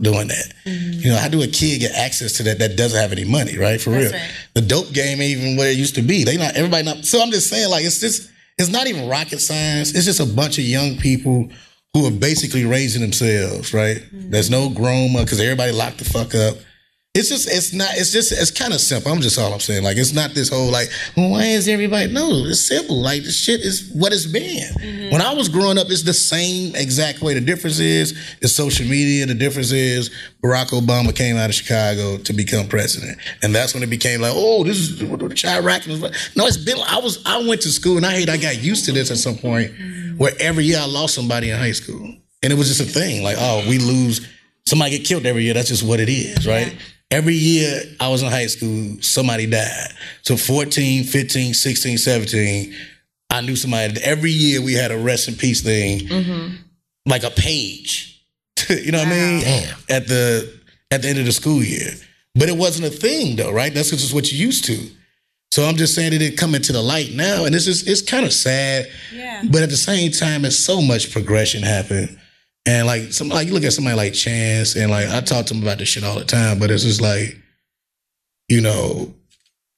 doing that. Mm-hmm. You know, how do a kid get access to that that doesn't have any money, right? For real. right. The dope game ain't even where it used to be. They not everybody not so I'm just saying, like it's just it's not even rocket science. It's just a bunch of young people who are basically raising themselves, right? Mm-hmm. There's no grown up because everybody locked the fuck up. It's just, it's not, it's just, it's kind of simple. I'm just all I'm saying. Like, it's not this whole, like, well, why is everybody? No, it's simple. Like, the shit is what it's been. Mm-hmm. When I was growing up, it's the same exact way. The difference is, it's social media. The difference is, Barack Obama came out of Chicago to become president. And that's when it became like, oh, this is the racking. No, it's been, I was, I went to school and I hate, I got used to this at some point mm-hmm. where every year I lost somebody in high school. And it was just a thing. Like, oh, we lose, somebody get killed every year. That's just what it is, right? Every year I was in high school, somebody died. So 14, 15, 16, 17, I knew somebody. Every year we had a rest in peace thing, mm-hmm. like a page. you know what I mean? At the at the end of the school year. But it wasn't a thing though, right? That's just what you used to. So I'm just saying it didn't come into the light now, and it's just it's kind of sad. Yeah. But at the same time, it's so much progression happened. And like some like you look at somebody like Chance and like I talk to him about this shit all the time, but it's just like, you know,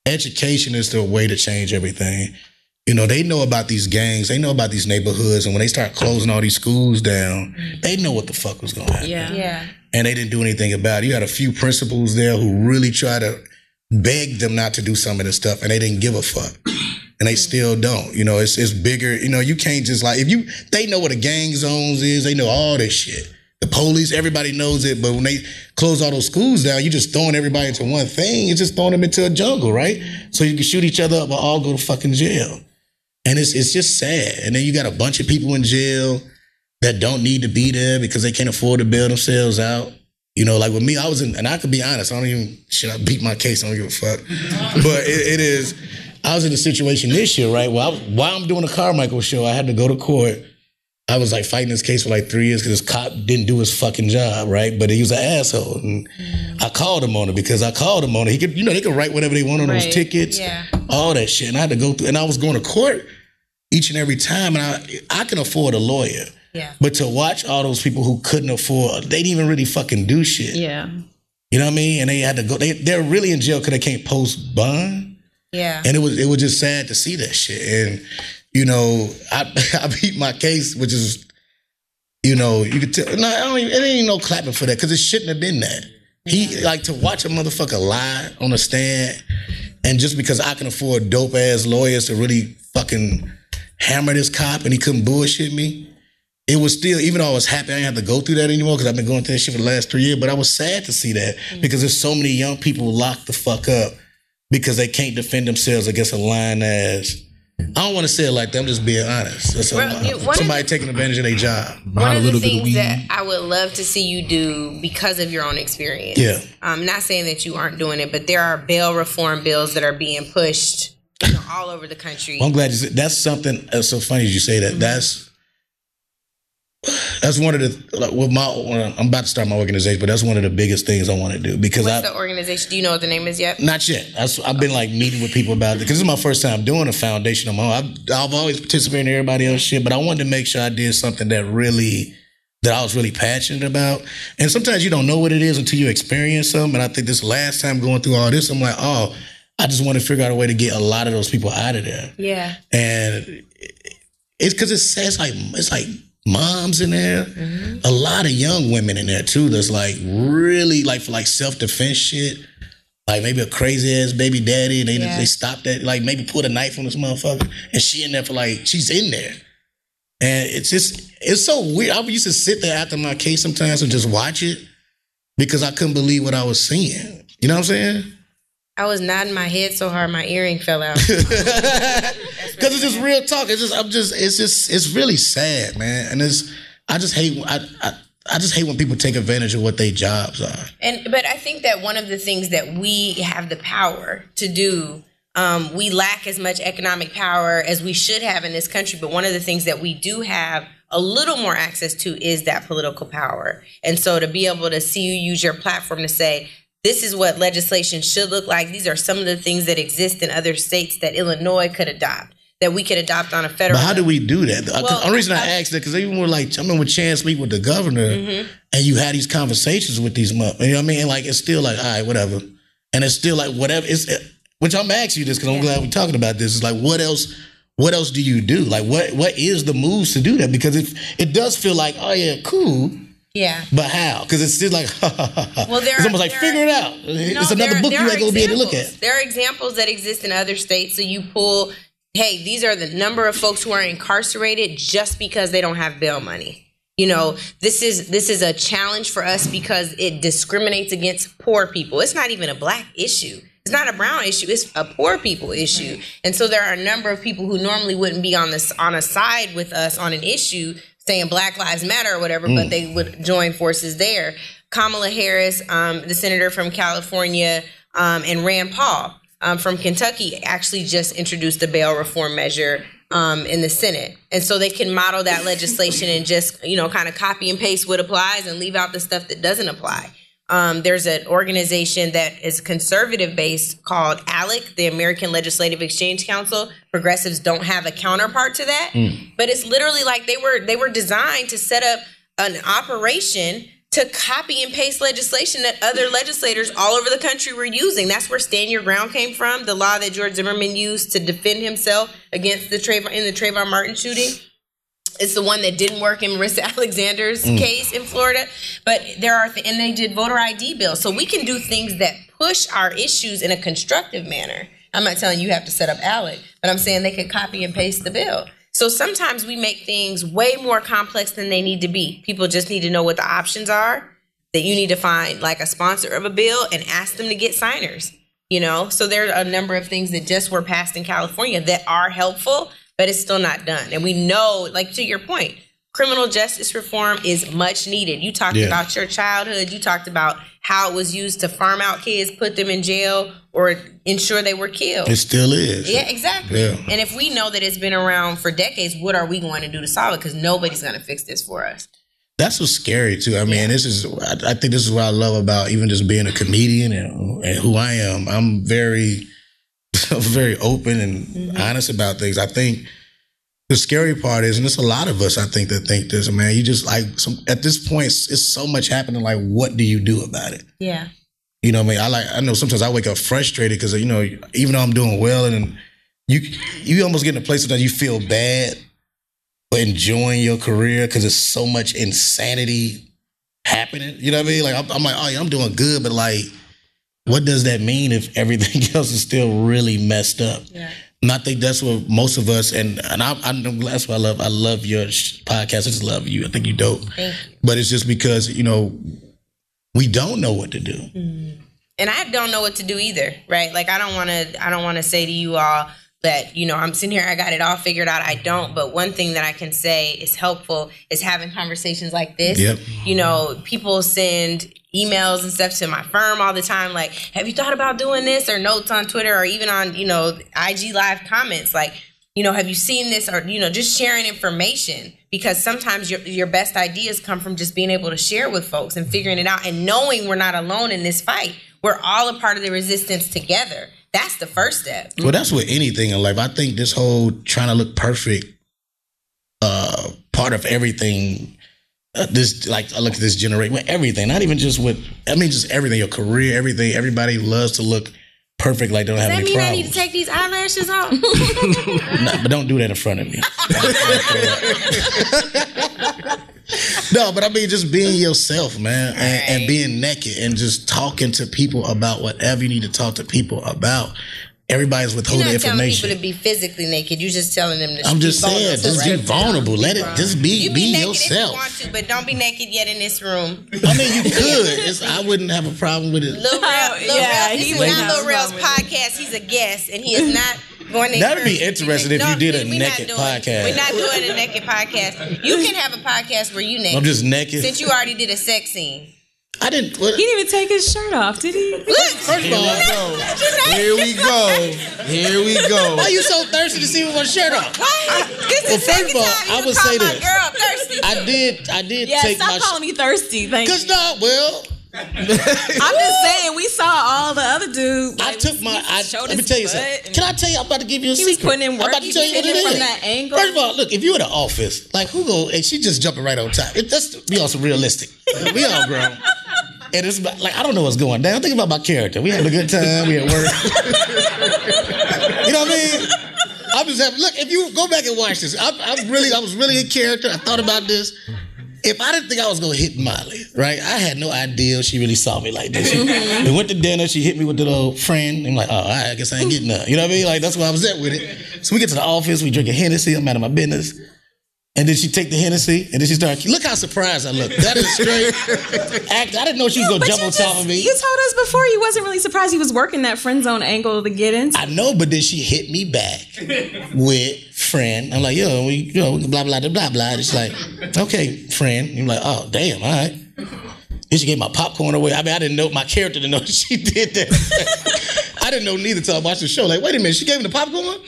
education is the way to change everything. You know, they know about these gangs, they know about these neighborhoods, and when they start closing all these schools down, mm-hmm. they know what the fuck was gonna happen Yeah. Yeah. and they didn't do anything about it. You had a few principals there who really tried to beg them not to do some of this stuff, and they didn't give a fuck. And they mm. still don't. You know, it's it's bigger. You know, you can't just like if you they know what a gang zones is, they know all this shit. The police, everybody knows it, but when they close all those schools down, you just throwing everybody into one thing. You're just throwing them into a jungle, right? So you can shoot each other up or all go to fucking jail. And it's it's just sad. And then you got a bunch of people in jail that don't need to be there because they can't afford to bail themselves out. You know, like with me, I was in, and I could be honest, I don't even, should I beat my case? I don't give a fuck. but it, it is, I was in a situation this year, right? While, while I'm doing a Carmichael show, I had to go to court. I was like fighting this case for like three years because this cop didn't do his fucking job, right? But he was an asshole. And I called him on it because I called him on it. He could, you know, they could write whatever they want on those tickets, Yeah. all that shit. And I had to go through, and I was going to court each and every time. And I, I can afford a lawyer. Yeah. But to watch all those people who couldn't afford, they didn't even really fucking do shit. Yeah. You know what I mean? And they had to go. They they're really in jail because they can't post bond. Yeah. And it was it was just sad to see that shit. And you know, I I beat my case, which is, you know, you could tell. No, I don't even, it ain't no clapping for that because it shouldn't have been that. He like to watch a motherfucker lie on a stand, and just because I can afford dope ass lawyers to really fucking hammer this cop, and he couldn't bullshit me. It was still, even though I was happy I didn't have to go through that anymore because I've been going through that shit for the last three years, but I was sad to see that mm. because there's so many young people locked the fuck up because they can't defend themselves against a lying as I don't want to say it like that. I'm just being honest. That's a- you- somebody the- taking advantage of their job. One of a the little bit of things that I would love to see you do because of your own experience. Yeah. I'm not saying that you aren't doing it, but there are bail reform bills that are being pushed you know, all over the country. Well, I'm glad you said that's something. That's so funny you say that. Mm-hmm. That's that's one of the like, with my. I'm about to start my organization, but that's one of the biggest things I want to do because I. What's I the organization? Do you know what the name is yet? not yet. That's, I've been like meeting with people about it because this is my first time doing a foundation on my own. I've, I've always participated in everybody else shit, but I wanted to make sure I did something that really that I was really passionate about. And sometimes you don't know what it is until you experience something. And I think this last time going through all this, I'm like, oh, I just want to figure out a way to get a lot of those people out of there. Yeah. And it's because it says like it's like moms in there, mm-hmm. a lot of young women in there too. That's like really like for like self defense shit. Like maybe a crazy ass baby daddy, and they Yeah. they stopped that. Like maybe put a knife on this motherfucker, and she in there for like she's in there, and it's just it's so weird. I used to sit there after my case sometimes and just watch it because I couldn't believe what I was seeing. You know what I'm saying? I was nodding my head so hard my earring fell out. Because it's just real talk. It's just I'm just it's just it's really sad, man. And it's I just hate I I, I just hate when people take advantage of what their jobs are. And but I think that one of the things that we have the power to do, um, we lack as much economic power as we should have in this country. But one of the things that we do have a little more access to is that political power. And so to be able to see you use your platform to say, this is what legislation should look like. These are some of the things that exist in other states that Illinois could adopt, that we could adopt on a federal. But how do we do that? The only reason I, I- Mm-hmm. asked that because even with like I with Chance speak with the governor, and you had these conversations with these you know what I mean? Like it's still like all right, whatever, and it's still like whatever. It's which I'm asking you this because I'm glad we're talking about this. Is like what else? What else do you do? Like what? What is the moves to do that? Because it it does feel like oh yeah, cool. Yeah. But how? Because it's still like, Well, there it's are- almost like figure are- it out. No, it's another there- book there you are ain't gonna be able to look at. There are examples that exist in other states. So you pull, hey, these are the number of folks who are incarcerated just because they don't have bail money. You know, this is this is a challenge for us because it discriminates against poor people. It's not even a black issue. It's not a brown issue. It's a poor people issue. And so there are a number of people who normally wouldn't be on this on a side with us on an issue saying Black Lives Matter or whatever, but they would join forces there. Kamala Harris, um, the senator from California, um, and Rand Paul um, from Kentucky actually just introduced a bail reform measure um, in the Senate. And so they can model that legislation and just, you know, kind of copy and paste what applies and leave out the stuff that doesn't apply. Um, there's an organization that is conservative based called ALEC, the American Legislative Exchange Council. Progressives don't have a counterpart to that, but it's literally like they were they were designed to set up an operation to copy and paste legislation that other legislators all over the country were using. That's where Stand Your Ground came from, the law that George Zimmerman used to defend himself against the Trayvon in the Trayvon Martin shooting. It's the one that didn't work in Marissa Alexander's mm. case in Florida. But there are, th- and they did voter ID bills. So we can do things that push our issues in a constructive manner. I'm not telling you you have to set up ALEC, but I'm saying they could copy and paste the bill. So sometimes we make things way more complex than they need to be. People just need to know what the options are. That you need to find like a sponsor of a bill and ask them to get signers. You know, so there are a number of things that just were passed in California that are helpful, but it's still not done. And we know, like to your point, criminal justice reform is much needed. You talked Yeah. about your childhood. You talked about how it was used to farm out kids, put them in jail, or ensure they were killed. It still is. Yeah, exactly. Yeah. And if we know that it's been around for decades, what are we going to do to solve it? Because nobody's going to fix this for us. That's what's scary too. I mean, this is I, I think this is what I love about even just being a comedian and, and who I am. I'm very very open and mm-hmm. honest about things. I think the scary part is, and it's a lot of us I think that think this, man. You just like some at this point, it's, it's so much happening. Like, what do you do about it? Yeah. You know, what I mean, I like. I know sometimes I wake up frustrated because you know, even though I'm doing well, and you you almost get in a place that you feel bad for enjoying your career because there's so much insanity happening. You know what I mean? Like I'm, I'm like, oh, yeah, I'm doing good, but like, what does that mean if everything else is still really messed up? Yeah. And I think that's what most of us, and and I, I that's what I love. I love your podcast. I just love you. I think you're dope. Thank you. But it's just because you know we don't know what to do. Mm-hmm. and I don't know what to do either, right? Like I don't want to I don't want to say to you all that you know I'm sitting here I got it all figured out. I don't, but one thing that I can say is helpful is having conversations like this. Yep. You know, people send emails and stuff to my firm all the time like, "Have you thought about doing this?" or notes on Twitter or even on, you know, IG live comments like you know, have you seen this or, you know, just sharing information because sometimes your your best ideas come from just being able to share with folks and figuring it out and knowing we're not alone in this fight. We're all a part of the resistance together. That's the first step. Well, that's with anything in life. I think this whole trying to look perfect, uh, part of everything. Uh, this like I look at this generation with everything, not even just with I mean just everything, your career, everything. Everybody loves to look perfect, like they don't Does have that any mean I need to take these eyelashes off? Nah, but don't do that in front of me. no, but I mean just being yourself, man, and, and being naked and just talking to people about whatever you need to talk to people about. Everybody's withholding You're withholding not telling information. people to be physically naked. You're just telling them to. I'm be just saying, vulnerable, just be right? vulnerable. Let it, just be, You be, be, naked yourself. if you want to, but don't be naked yet in this room. I mean, you could. It's, I wouldn't have a problem with it. Lil Rel, Lil yeah, Rel, this is wouldn't not Lil Rel's podcast. He's a guest, and he is not going to. That'd be interesting if you did a we- we not naked doing- podcast. We're not doing a naked podcast. You can have a podcast where you naked. I'm just naked. Since you already did a sex scene. I didn't. What, He didn't even take his shirt off, did he? Look, first of all, Here we go. Here we go. why you so thirsty to see me with my shirt off? Why? This Well, is first of all, I would say my this. girl thirsty. I did. I did Yeah, take stop my. calling me thirsty. Thank you. Cause no, well, I'm just saying, we saw all the other dudes. I took my. I, showed let me tell you something. Can I tell you? I'm about to give you a He was secret. putting in I'm work. about to He tell you what it hitting is. from that angle. First of all, look, if you in the office, like who go and she just jumping right on top. It, let's be also realistic. We all grown. And it's like I don't know what's going down. Think about my character. We had a good time. We at work. you know what I mean? I'm just having look. If you go back and watch this, I'm, I'm really, I was really in character. I thought about this. If I didn't think I was gonna hit Molly, right? I had no idea she really saw me like this. Mm-hmm. She- We went to dinner. She hit me with the little friend. I'm like, oh, right, I guess I ain't getting none. You know what I mean? Like that's where I was at with it. So we get to the office. We drink a Hennessy. I'm out of my business. And then she take the Hennessy, and then she started. Look how surprised I look. That is straight act. I didn't know she was gonna jump on top of me. You told us before you wasn't really surprised You was working that friend zone angle to get into. I know, but then she hit me back with friend. I'm like, yo, we, you know, blah blah blah blah blah. It's like, okay, friend. I'm like, oh damn, all right. Then she gave my popcorn away. I mean, I didn't know my character didn't know she did that. I didn't know neither till I watched the show. Like, wait a minute, she gave me the popcorn.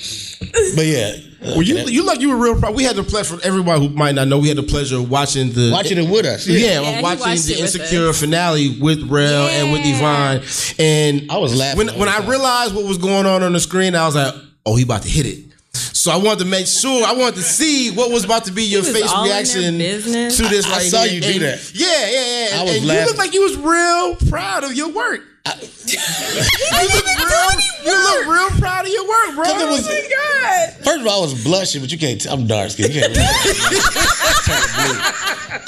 But yeah, uh, Well, you you like you were real proud. We had the pleasure. For everybody who might not know, we had the pleasure of watching the watching it with us. Yeah, Yeah, he watching watched the it with Insecure finale with Rel and with Yvonne. And I was laughing when the when whole I time. realized what was going on on the screen. I was like, oh, he about to hit it. So I wanted to make sure. I wanted to see what was about to be your was face all in their reaction business. to this. I- I right saw you do And- that. Yeah, yeah, yeah. I was and you laughing. looked like you was real proud of your work. You, look real, you look real proud of your work, bro. 'Cause it was- First of all, I was blushing, but you can't. T- I'm dark skinned. You can't. Really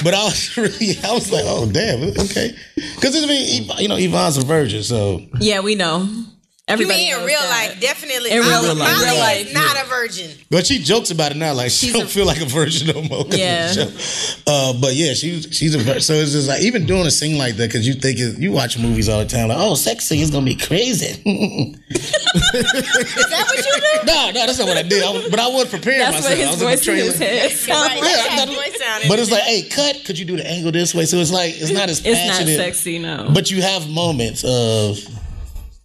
but I was really. I was like, oh damn, okay. Because I mean, Yv- you know, Yvonne's a virgin, so yeah, we know. You Everybody mean in real that. life? Definitely. In real Molly- life, real life, not a virgin. But she jokes about it now, like she She's don't a- feel like a virgin no more. of Yeah. show. Uh, but yeah, she's she's a vir- so it's just like even doing a scene like that because you think it, you watch movies all the time like oh sex scene is gonna be crazy. Is that what you do? no, no, that's not what I did. I was, but I was preparing That's myself. what I his was in the voice in his head Right. Yeah, that I thought- voice sounded- But it's like, hey, cut. Could you do the angle this way? So it's like it's not as It's not sexy, no. But you have moments of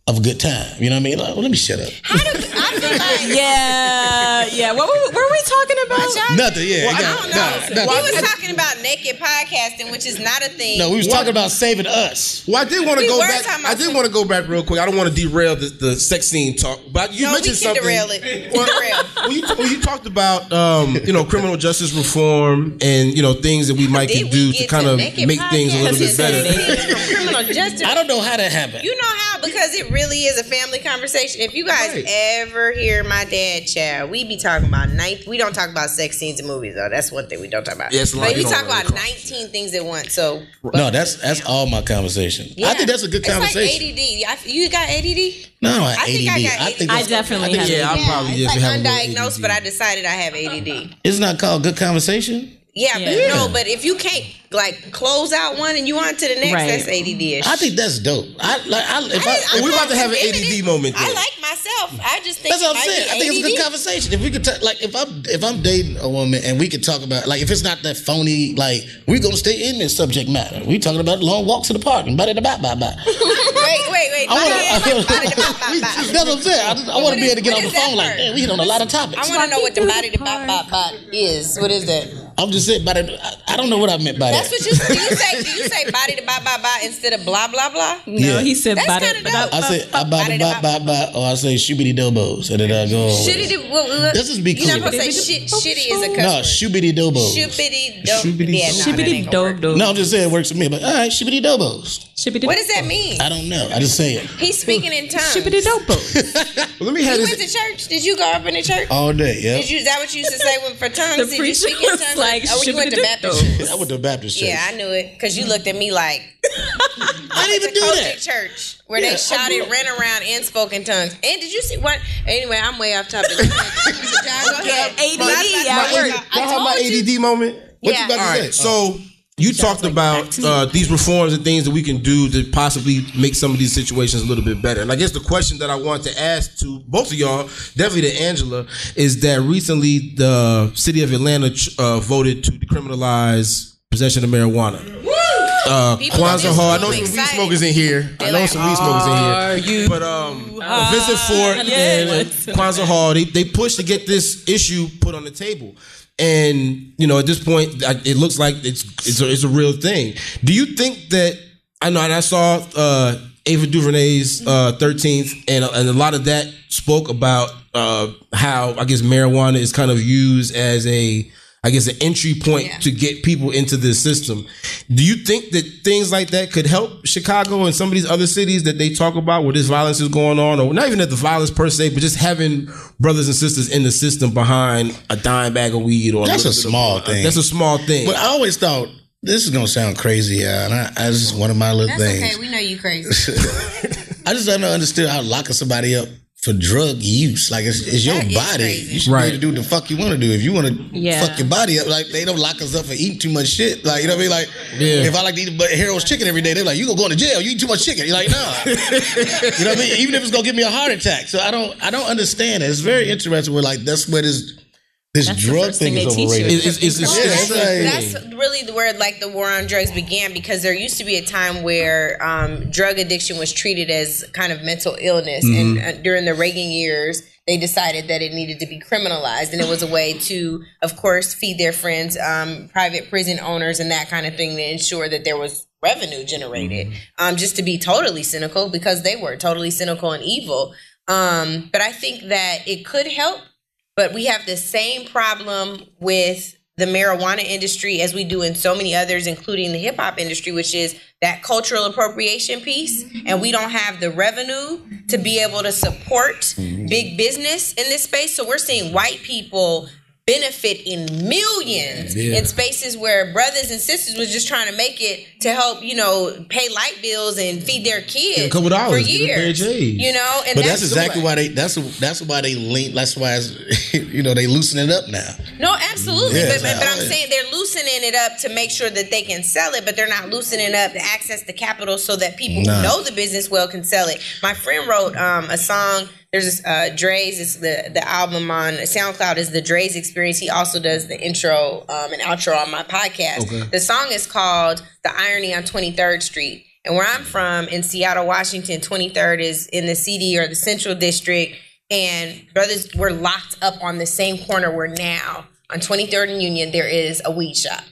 of a good time. You know what I mean? Like, well, let me shut up. How do I feel like? yeah, yeah. What were, were we talking about? Nothing. Yeah. I yeah, don't know. nah, we nothing. was talking about naked podcasting, which is not a thing. no, we was talking about saving us. Well, I did want to We go back. I did some- want to go back real quick. I don't want to derail the, the sex scene talk, but you no, we mentioned can something. derail it. Well, Derail. well, you, well, you talked about um, you know criminal justice reform and you know things that we might Did could do to kind of naked make things a little bit better. criminal justice? I don't know how that happened. You know how? Because it really is a family conversation. If you guys Right. ever hear my dad child, we be talking about nine. We don't talk about sex scenes in movies though. That's one thing we don't talk about. Yeah, it's a lot but we you talk about cross. nineteen things at once. So no, that's that's all my conversation. I think that's a good It's conversation. like ADD. You got ADD? no, I, I think ADD. I got I think I that's- definitely think have it's- Yeah, I probably it's just like have undiagnosed, but I decided I have ADD. It's not called good conversation. Yeah, but Yeah. no, but if you can't like close out one and you on to the next, Right. that's ADD ish. I think that's dope. I like. I, if I, We're about to have an ADD moment I like myself. I just think That's what I'm saying. I think it's a good conversation. If we could, ta- like, if I'm if I'm dating a woman and we could talk about, like, if it's not that phony, like, we're gonna stay in this subject matter. We talking about long walks in the park and blah blah blah blah blah. Wait, wait, wait. I to. body. That's what I'm saying. I, just, I want to be able to get What on the is that phone like, part? man, we hit on a lot of topics. I topics. want to know what the through body the the bot bot bot is. What is that? I'm just saying, but I, I don't know what I meant by That's what you do. You say do you say body to blah blah blah instead of blah blah blah? No, Yeah. he said That's bada- kinda bada- dope. I say I bought the bop bop bop, or I say shooby dobos, and then I go. Shitty. do- Well, look, Let's just be You're not clear. supposed to say shit. Shitty is a cuss No, word. shoobity dobos. Shibbity dope. Shibbity Yeah, no, that Shibbity ain't gonna work. dog dog. No, I'm just saying it works for me. But all right, shibbity dobos. Shibbity What does that mean? I don't know. I just say it He's speaking in tongues. Shibbity dope. Well, let me have You this. went to church? Did you go up in the church? all day. Yeah, Did you? Is that what you used to say when, for tongues? The Did you speak in tongues? like, oh, you went to "Shibbity-doo-doo." Baptist. I went to a Baptist church. Yeah, I knew it because you looked at me like I didn't even a do COGIC that. church where Yeah, they shouted, ran around, and spoke in tongues. And did you see what? Anyway, I'm way off topic. John, go ahead. ADD, Well, I- yeah, I- we're- I have my told you- ADD moment? What Yeah. you about All to right, say? so you talked like about uh, these reforms and things that we can do to possibly make some of these situations a little bit better. And I guess the question that I want to ask to both of y'all, definitely to Angela, is that recently the city of Atlanta ch- uh, voted to decriminalize possession of marijuana. Uh, People Kwanza Hall. I know some weed smokers in here. I know like, some weed smokers in here. you- But um, Vincent Fort and yes. Kwanza Hall, they, they pushed to get this issue put on the table. And you know, at this point, I- it looks like it's it's a, it's a real thing. Do you think that I know? And I saw uh, Ava DuVernay's uh, Thirteenth, and and a lot of that spoke about uh, how I guess marijuana is kind of used as a I guess an entry point Yeah. to get people into this system. Do you think that things like that could help Chicago and some of these other cities that they talk about where this violence is going on, or not even that the violence per se, but just having brothers and sisters in the system behind a dime bag of weed or That's little a bit of- small thing. That's a small thing. But I always thought this is gonna sound crazy, yeah. And I, I just one of my little That's things. okay. We know you crazy. I just don't understand how locking somebody up for drug use. Like it's, it's your That is body. crazy. You should Right. be able to do what the fuck you want to do. If you want to Yeah. fuck your body up, like they don't lock us up for eating too much shit. Like you know what I mean? Like Yeah. if I like to eat but Harold's chicken every day, they're like, you gonna go into jail. You eat too much chicken. You're like, nah. you know what I mean? Even if it's gonna give me a heart attack. So I don't I don't understand it. It's very interesting. Where like that's where this this That's the drug first thing thing is they teach you. overrated. It's- it's- it's- Well, Yeah, that's, it's that's really where like the war on drugs began because there used to be a time where um, drug addiction was treated as kind of mental illness, and uh, during the Reagan years, they decided that it needed to be criminalized, and it was a way to, of course, feed their friends, um, private prison owners, and that kind of thing to ensure that there was revenue generated. Um, just to be totally cynical because they were totally cynical and evil. Um, but I think that it could help but we have the same problem with the marijuana industry as we do in so many others, including the hip hop industry, which is that cultural appropriation piece. And we don't have the revenue to be able to support mm-hmm. big business in this space. So we're seeing white people benefit in millions in spaces where brothers and sisters was just trying to make it to help, you know, pay light bills and feed their kids a couple dollars, for get a pair of years. You know, and But that's exactly why they that's that's why they lean that's why it's, you know they loosen it up now. No, absolutely. Yeah, but, but, but I'm saying they're loosening it up to make sure that they can sell it, but they're not loosening up to access the capital so that people Nah. who know the business well can sell it. My friend wrote um, a song. There's this, uh, Dre's is the the album on SoundCloud is the Dre's Experience. He also does the intro um, and outro on my podcast. The song is called "The Irony on 23rd Street." And where I'm from in Seattle, Washington, 23rd is in the CD or the Central District and brothers were locked up on the same corner where now on 23rd and Union there is a weed shop.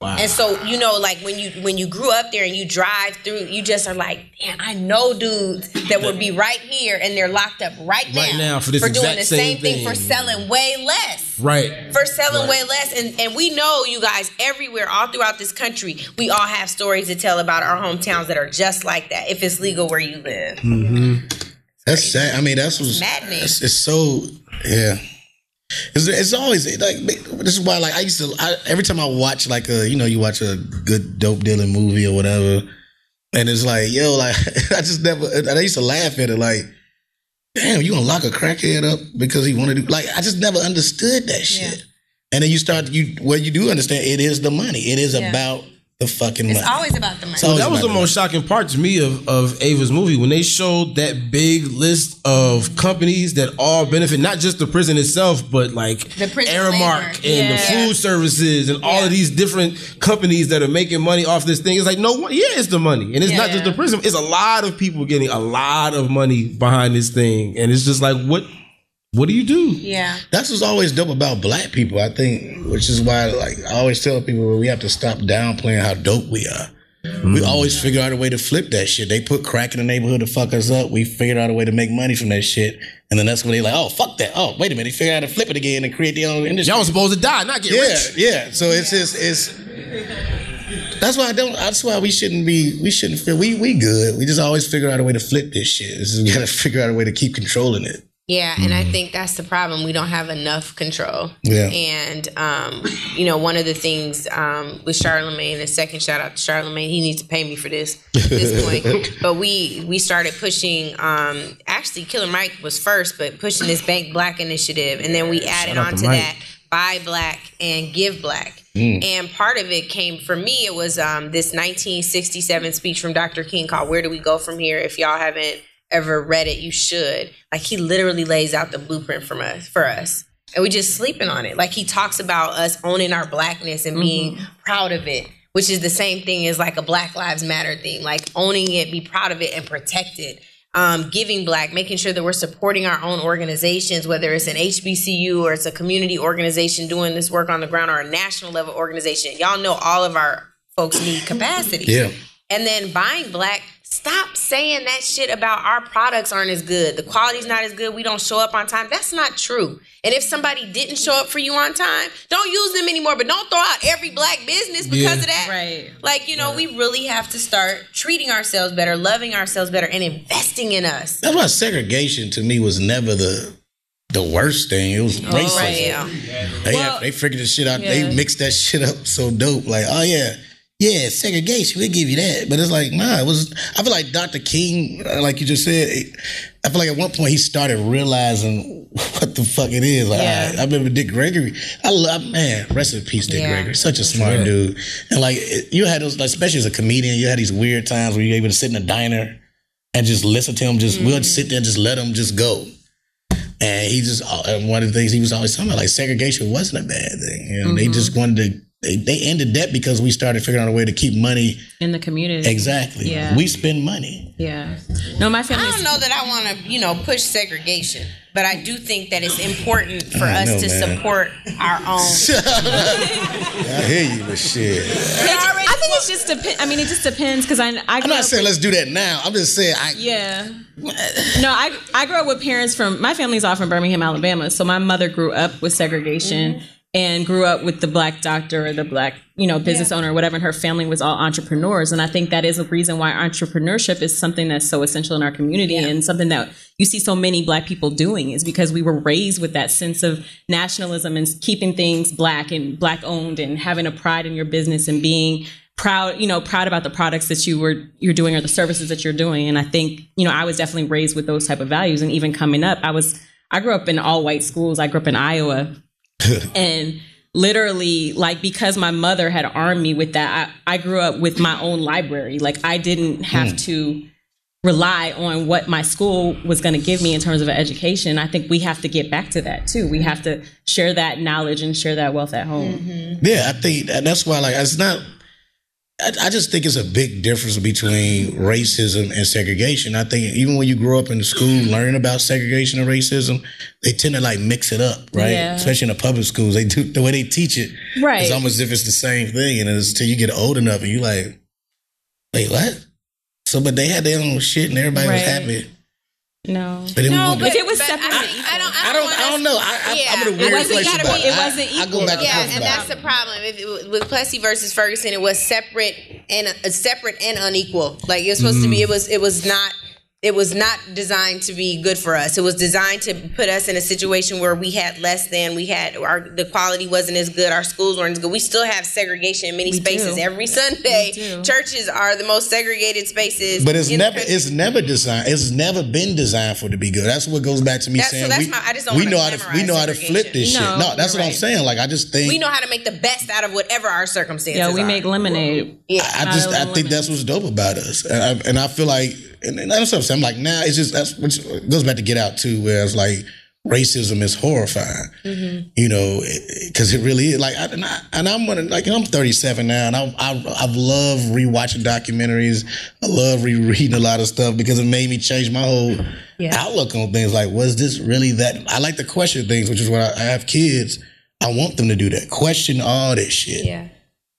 And so you know, like when you when you grew up there and you drive through, you just are like, damn, I know dudes that would be right here and they're locked up right, Right now for this doing exact the same same thing for selling way less right. for selling way less. And and we know you guys everywhere, all throughout this country, we all have stories to tell about our hometowns that are just like that. If it's legal where you live, mm-hmm. That's sad. I mean, that's what's maddening. It's, it's so yeah. It's, it's always like this is why like I used to I, every time I watch like a you know you watch a good dope dealing movie or whatever, and it's like yo like I just never I used to laugh at it like. Damn, you gonna lock a crackhead up because he wanted to? Like, I just never understood that shit. And then you start you what you do understand. It is the money. It is Yeah. about the fucking it's money. always about the money. It's always that was the most shocking part to me of, of Ava's movie when they showed that big list of companies that all benefit not just the prison itself, but like The prison Aramark labor. and Yeah. the food services and all Yeah. of these different companies that are making money off this thing. It's like no, one- yeah, it's the money, and it's not just Yeah. the prison. It's a lot of people getting a lot of money behind this thing, and it's just like what. What do you do? Yeah. That's what's always dope about black people, I think, which is why like I always tell people we have to stop downplaying how dope we are. We mm. always figure out a way to flip that shit. They put crack in the neighborhood to fuck us up. We figured out a way to make money from that shit. And then that's when they like, oh fuck that. Oh, wait a minute. They figure out how to flip it again and create their own industry. Y'all was supposed to die, not get yeah, rich. yeah. So it's just it's that's why I don't that's why we shouldn't be we shouldn't feel we we good. We just always figure out a way to flip this shit. This is, we gotta figure out a way to keep controlling it. Yeah, and I think that's the problem. We don't have enough control. Yeah. And um, you know, one of the things um, with Charlemagne, a second shout out to Charlemagne, he needs to pay me for this at this point. but we we started pushing. Um, actually, Killer Mike was first, but pushing this Bank Black initiative, and then we added on to that buy black and give black. And part of it came for me. It was um, this 1967 speech from Dr. King called "Where Do We Go From Here?" If y'all haven't ever read it, you should. Like he literally lays out the blueprint from us for us. And we just sleeping on it. Like he talks about us owning our blackness and being proud of it, which is the same thing as like a Black Lives Matter thing. Like owning it, be proud of it, and protect it. Um, giving black, making sure that we're supporting our own organizations, whether it's an HBCU or it's a community organization doing this work on the ground or a national level organization. Y'all know all of our folks need capacity. Yeah. And then buying black, stop saying that shit about our products aren't as good. The quality's not as good. We don't show up on time. That's not true. And if somebody didn't show up for you on time, don't use them anymore. But don't throw out every black business because Yeah. of that. Right. Like, you know, we really have to start treating ourselves better, loving ourselves better, and investing in us. That's why segregation to me was never the the worst thing. It was racism. Oh, Right, yeah. They Well, have, they figured this shit out. yeah. They mixed that shit up so dope. Like, oh yeah, yeah, segregation. we'll give you that, but it's like, nah. It was. I feel like Dr. King, uh, like you just said. I feel like at one point he started realizing what the fuck it is. Like, Yeah. I, I remember Dick Gregory. I love man. Rest in peace, Dick Yeah. Gregory. Such a smart dude. And like you had those, like, especially as a comedian, you had these weird times where you're able to sit in a diner and just listen to him. Just we'll sit there and just let him just go. And he just uh, and one of the things he was always talking about, like segregation wasn't a bad thing. You know, they just wanted to. They, they ended that because we started figuring out a way to keep money. In the community. Exactly. Yeah. We spend money. Yeah. No, my family. I don't know that I want to, you know, push segregation, but I do think that it's important for I us know, to man. support our own. I hear you, but shit. I think it's just depend. I mean, it just depends because I I I'm not up- saying let's do that now. I'm just saying I. Yeah. No, I I grew up with parents from my family's all from Birmingham, Alabama. So my mother grew up with segregation and grew up with the black doctor or the black, you know, business owner or whatever, and her family was all entrepreneurs. And I think that is a reason why entrepreneurship is something that's so essential in our community and something that you see so many black people doing is because we were raised with that sense of nationalism and keeping things black and black owned and having a pride in your business and being proud you know proud about the products that you were you're doing or the services that you're doing. And i think you know i was definitely raised with those type of values. And even coming up i was i grew up in all white schools. I grew up in iowa and literally like because my mother had armed me with that i, I grew up with my own library. Like i didn't have hmm. to rely on what my school was going to give me in terms of education. I think we have to get back to that too. We have to share that knowledge and share that wealth at home. Yeah, I think and that's why like it's not. I, I just think it's a big difference between racism and segregation. I think even when you grow up in the school learning about segregation and racism, they tend to like mix it up, right? Yeah. Especially in the public schools, they do the way they teach it. Right. It's almost as if it's the same thing, and it's till you get old enough and you like, wait, what? So, but they had their own shit, and everybody was happy. No But it No, but If it was separate- I, I don't. I I don't. don't. I us- don't know. I, I, Yeah. I'm in a It weird wasn't place gotta about be- it. it I- wasn't I, go equal. back Yeah, forth and that's it. the problem. If it, with Plessy versus Ferguson, it was separate and uh, separate and unequal. Like it was supposed to be. It was. It was not. It was not designed to be good for us. It was designed to put us in a situation where we had less than we had. Our the quality wasn't as good. Our schools weren't as good. We still have segregation in many We spaces do. every Sunday. Churches are the most segregated spaces. But it's never it's never designed. It's never been designed for it to be good. That's what goes back to me That's- so saying that's we, my- I just don't we know how to we know how to flip this segregation. shit. No, No, that's you're what I'm saying. Like I just think we know how to make the best out of whatever our circumstances. yeah we are. make lemonade Yeah. I just I over think that's what's dope about us, and I, and I feel like and, and that's what I'm saying. I'm like now it's just that's which goes back to Get Out too, where it's like racism is horrifying. Mm-hmm. You know, because it, really is. Like, I, and, I, and I'm gonna like I'm 37 now, and I, I I've loved rewatching documentaries. I love rereading a lot of stuff because it made me change my whole Yeah. outlook on things. Like, was this really that? I like to question things, which is why I have kids. I want them to do that. Question all this shit. Yeah.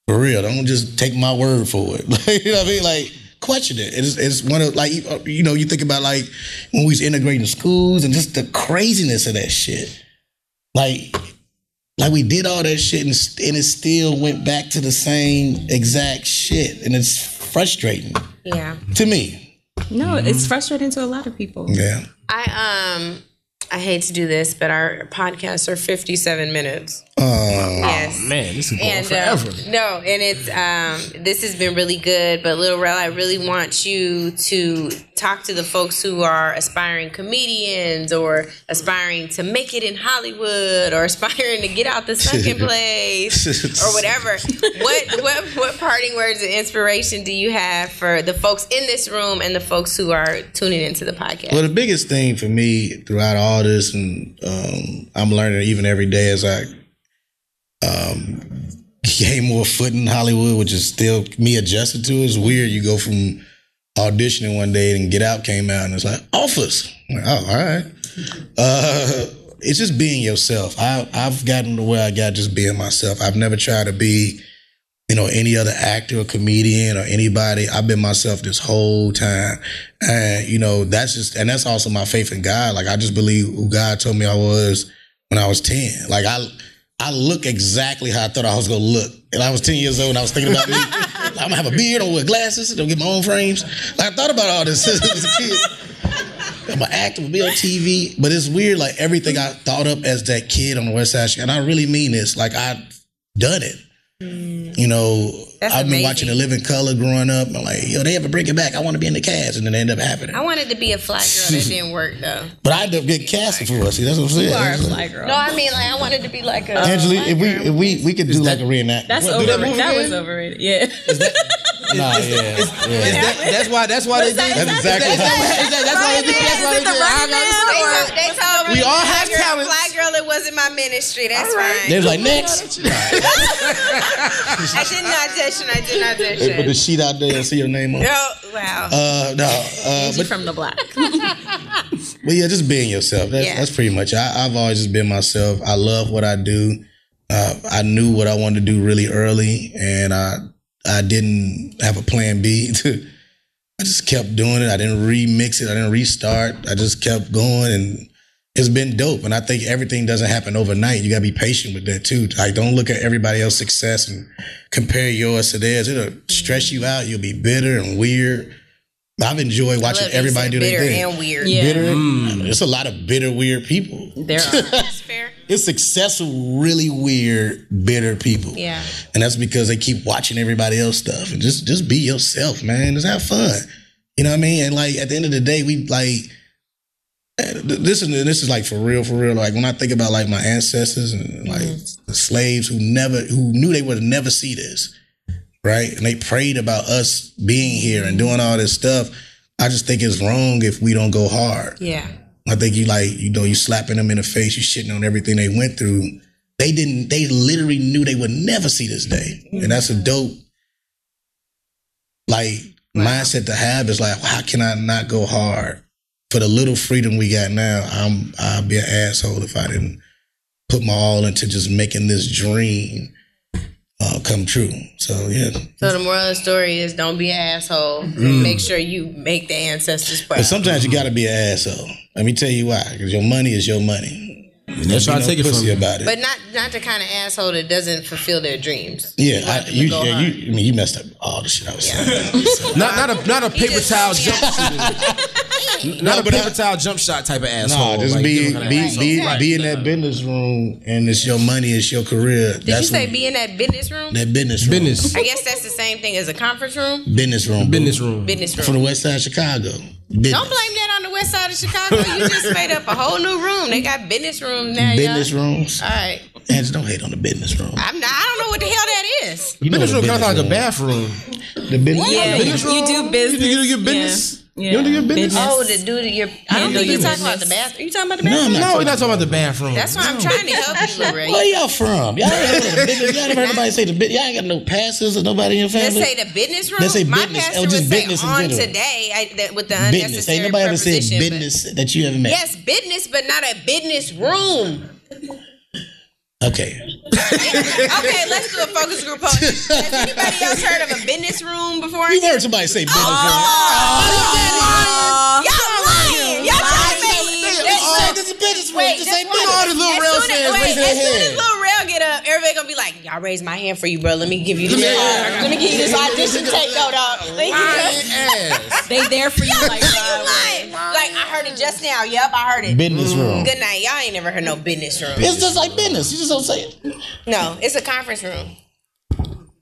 For real. Don't just take my word for it. You know what I mean? Like, question it. It's, it's one of, like, you know, you think about, like, when we was integrating schools and just the craziness of that shit. Like, like we did all that shit and, and it still went back to the same exact shit. And it's frustrating Yeah. to me. No, it's frustrating to a lot of people. Yeah. I um I hate to do this, but our podcasts are 57 minutes. Um, yes. Man, this is going and uh, no, and it's um this has been really good, but Lil Rel, I really want you to talk to the folks who are aspiring comedians or aspiring to make it in Hollywood or aspiring to get out the second place or whatever. what what what parting words of inspiration do you have for the folks in this room and the folks who are tuning into the podcast? Well, the biggest thing for me throughout all this, and um, I'm learning even every day as I um, gain more foot in Hollywood, which is still me adjusted to. It's weird. You go from auditioning one day and Get Out came out, and it's like offers. Like, oh, all right. Uh, it's just being yourself. I, I've gotten to where I got just being myself. I've never tried to be you know, any other actor or comedian or anybody. I've been myself this whole time. And, you know, that's just, and that's also my faith in God. Like, I just believe who God told me I was when I was 10. Like, I, I look exactly how I thought I was going to look. And I was 10 years old and I was thinking about me. I'm going to have a beard, I'm to wear glasses, I'm gonna get my own frames. Like, I thought about all this as a kid. I'm an actor, I'm be on TV. But it's weird, like, everything I thought up as that kid on the West Side, and I really mean this. Like, I've done it. You know, That's I've been amazing. watching The Living Color growing up. I'm like, yo, they ever bring it back. I want to be in the cast. And then it ended up happening. I wanted to be a fly girl that didn't work though. But I ended up getting casted for us. See, that's what I'm saying. You are a fly girl. No, I mean like I wanted to be like a Angela, fly if we girl. if we we could do like a reenact. That's What, do that overrated. movie That, was again? overrated. Yeah. Nah, yeah, yeah. Is that, that's why. That's why they did. That's exactly Is that, how. is that, that's why they did. That's why they did. They told, me We all have girl, talents. Fly girl, it wasn't my ministry. That's fine. They was like next. I did not audition. I did not They put the sheet out there and see your name on. it. No, wow. Uh, no, uh, but from the block. But yeah, just being yourself. That's, Yeah. that's pretty much. I, I've always just been myself. I love what I do. Uh, I knew what I wanted to do really early, and I I didn't have a plan B. I just kept doing it. I didn't remix it. I didn't restart. I just kept going, and it's been dope. And I think everything doesn't happen overnight. You gotta be patient with that too. Like, don't look at everybody else's success and compare yours to theirs. It'll stress mm-hmm. you out. You'll be bitter and weird. I've enjoyed watching love that you everybody do their thing. bitter thing and weird. Yeah. bitter. Mm. There's a lot of bitter, weird people. There are. That's fair. It's successful, really weird, bitter people. Yeah. And that's because they keep watching everybody else stuff. And just just be yourself, man. Just have fun. You know what I mean? And like at the end of the day, we like eh, this is this is like for real, for real. Like when I think about like my ancestors and like the slaves who never who knew they would never see this. Right? And they prayed about us being here and doing all this stuff. I just think it's wrong if we don't go hard. Yeah. I think you like, you know, you slapping them in the face, you shitting on everything they went through. They didn't, they literally knew they would never see this day. And that's a dope, like, mindset to have is like, how can I not go hard for the little freedom we got now? I'm, I'd be an asshole if I didn't put my all into just making this dream uh, come true. So, yeah. So the moral of the story is don't be an asshole. And make sure you make the ancestors proud. But sometimes you got to be an asshole. Let me tell you why. Because your money is your money. That's why I no take it from pussy you. about it. But not not the kind of asshole that doesn't fulfill their dreams. Yeah, I, want them to you, yeah, you, I mean, you messed up all the shit I was saying. Not not a not a paper just towel told jump me shooter. Not a paper I- towel jump shot type of asshole. No, just Like, be different be be, asshole. be in that business room, and it's your money, it's your career. Did you say be in that business room? that business room? Business. I guess that's the same thing as a conference room. business room, Business room. Business room. from the West Side of Chicago. Business, Don't blame that on the west side of Chicago. You just made up a whole new room. They got business rooms now. business y'all. rooms. All right. And don't hate on the business room. I'm not, I don't know what the hell that is. You know Business room the kind of like a bathroom. The business Yeah, room. you, Business you room? do business. You do your yeah. business. Yeah. You don't do your business? Oh, to do the, your. I don't Handle think you're talking about the business. bathroom. You talking about the No, bathroom? not. No, we're not talking about the bathroom. That's why I'm trying to help you, Lorraine. Where y'all from? Y'all ever heard of business? Y'all never heard nobody say the business? Y'all ain't got no pastors or nobody in your family. Let's say the business room. Let's say My business. pastor Oh, would just say business in on general. today I, that, with the business. unnecessary Ain't nobody ever said business that you ever met. Yes, business, but not a business room. Okay. Okay, let's do a focus group poll. Has anybody else heard of a business room before? You've heard somebody say business. Oh, y'all lying. Y'all trying to make Oh, this is a business room. Wait, Just just say one- business. all the little as Rel fans wait, raising their as soon as hand. Lil Rel get up, everybody gonna be like, "Y'all raise my hand for you, bro. Let me give you this. Yeah. let me give you this audition tape, though, dog. Let me give you ass. They there for you like You lying. Like I heard it just now. Yep, I heard it. Business room. Good night. Y'all ain't never heard no business room. It's just like business. You just don't say it. No, it's a conference room.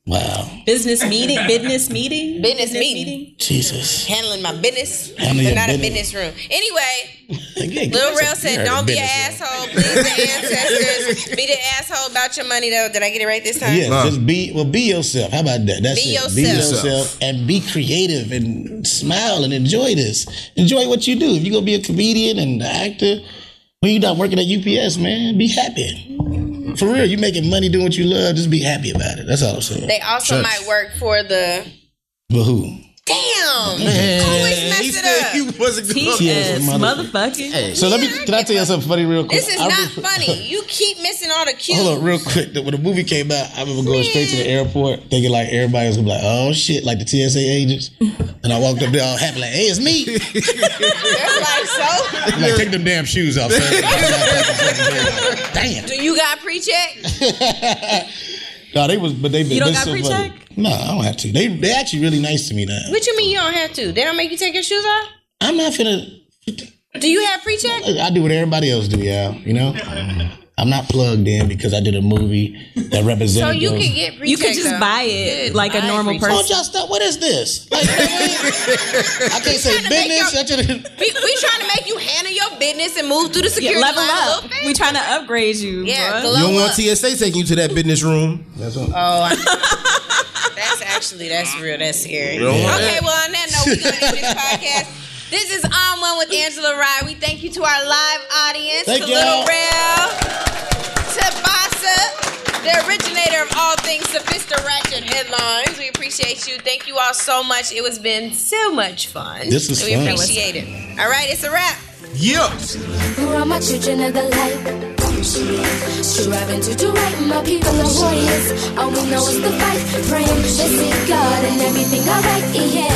Wow. business meeting, business meeting, Business meeting. Jesus. Handling my business, Handling but your not a business. business room. Anyway, Again, Lil you Rel said, "Don't be an asshole. Please, the ancestors, be the asshole about your money." Though, did I get it right this time? Yeah, just be well. Be yourself. How about that? That's Be it. Be yourself. yourself and be creative and smile and enjoy this. Enjoy what you do. If you're gonna be a comedian and an actor, when you're not working at UPS, man, be happy. For real, you making money doing what you love. Just be happy about it. That's all I'm saying. They also might work for the. But who? Damn, Man, always he mess said it he up. wasn't going. TS, mother- motherfucking. So let me. Can I tell you something funny real quick? This is I not remember- funny. You keep missing all the cues. Hold on, real quick. When the movie came out, I remember going straight to the airport, thinking like everybody was gonna be like, "Oh shit!" Like the TSA agents. And I walked up there all happy, like, "Hey, it's me." That's like so. I'm like, take them damn shoes off. Sir. damn. Do you got pre-check? No, they was, but they been. You don't got so pre-check? funny. No, I don't have to. They they actually really nice to me now. What you mean you don't have to? They don't make you take your shoes off? I'm not finna. Do you have pre-check? I do what everybody else do, yeah. You know, I'm not plugged in because I did a movie that represented. So you those- could get pre-check. You could just though. buy it Good. like a normal pre-check. Oh, person. just stop. What is this? Like, I can't say Trying to make business. your- We, we trying to make you handle your business and move through the security Level line up. little bit. We trying to upgrade you. Yeah, bruh. You don't want. TSA taking you to that business room. That's what. Oh, I- that's actually that's real. That's scary. don't Okay, well on that note, we're gonna end this podcast. This is On One with Angela Rye. We thank you to our live audience, Thank to y'all. Little Rel, to Bossip, the originator of all things Sophista Ratchet headlines. We appreciate you. Thank you all so much. It was been so much fun. This was we fun. appreciate it. All right, it's a wrap. Yep. Yeah. Striving to do right, my people are warriors. All we know is the fight, praying to see God and everything alright, yeah.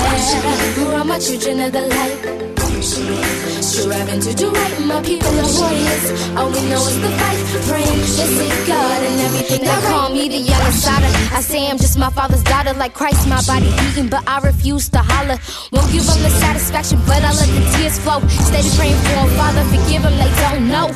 Who are my children of the light? Striving to do right, my people are warriors. All we know is the fight, praying to see God and everything. They call me the yellow cider. I say I'm just my father's daughter, like Christ, my body beating, but I refuse to holler. Won't give them the satisfaction, but I let the tears flow. Steady praying for them, Father, forgive them, they don't know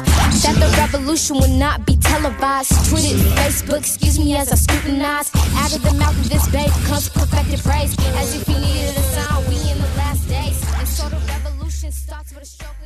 that the revolution will not be televised. Tweeted, Facebook, excuse me as I scrutinize. Out of the mouth of this babe comes perfected praise. As if he needed a sign, we in the last days. And so the revolution starts with a stroke.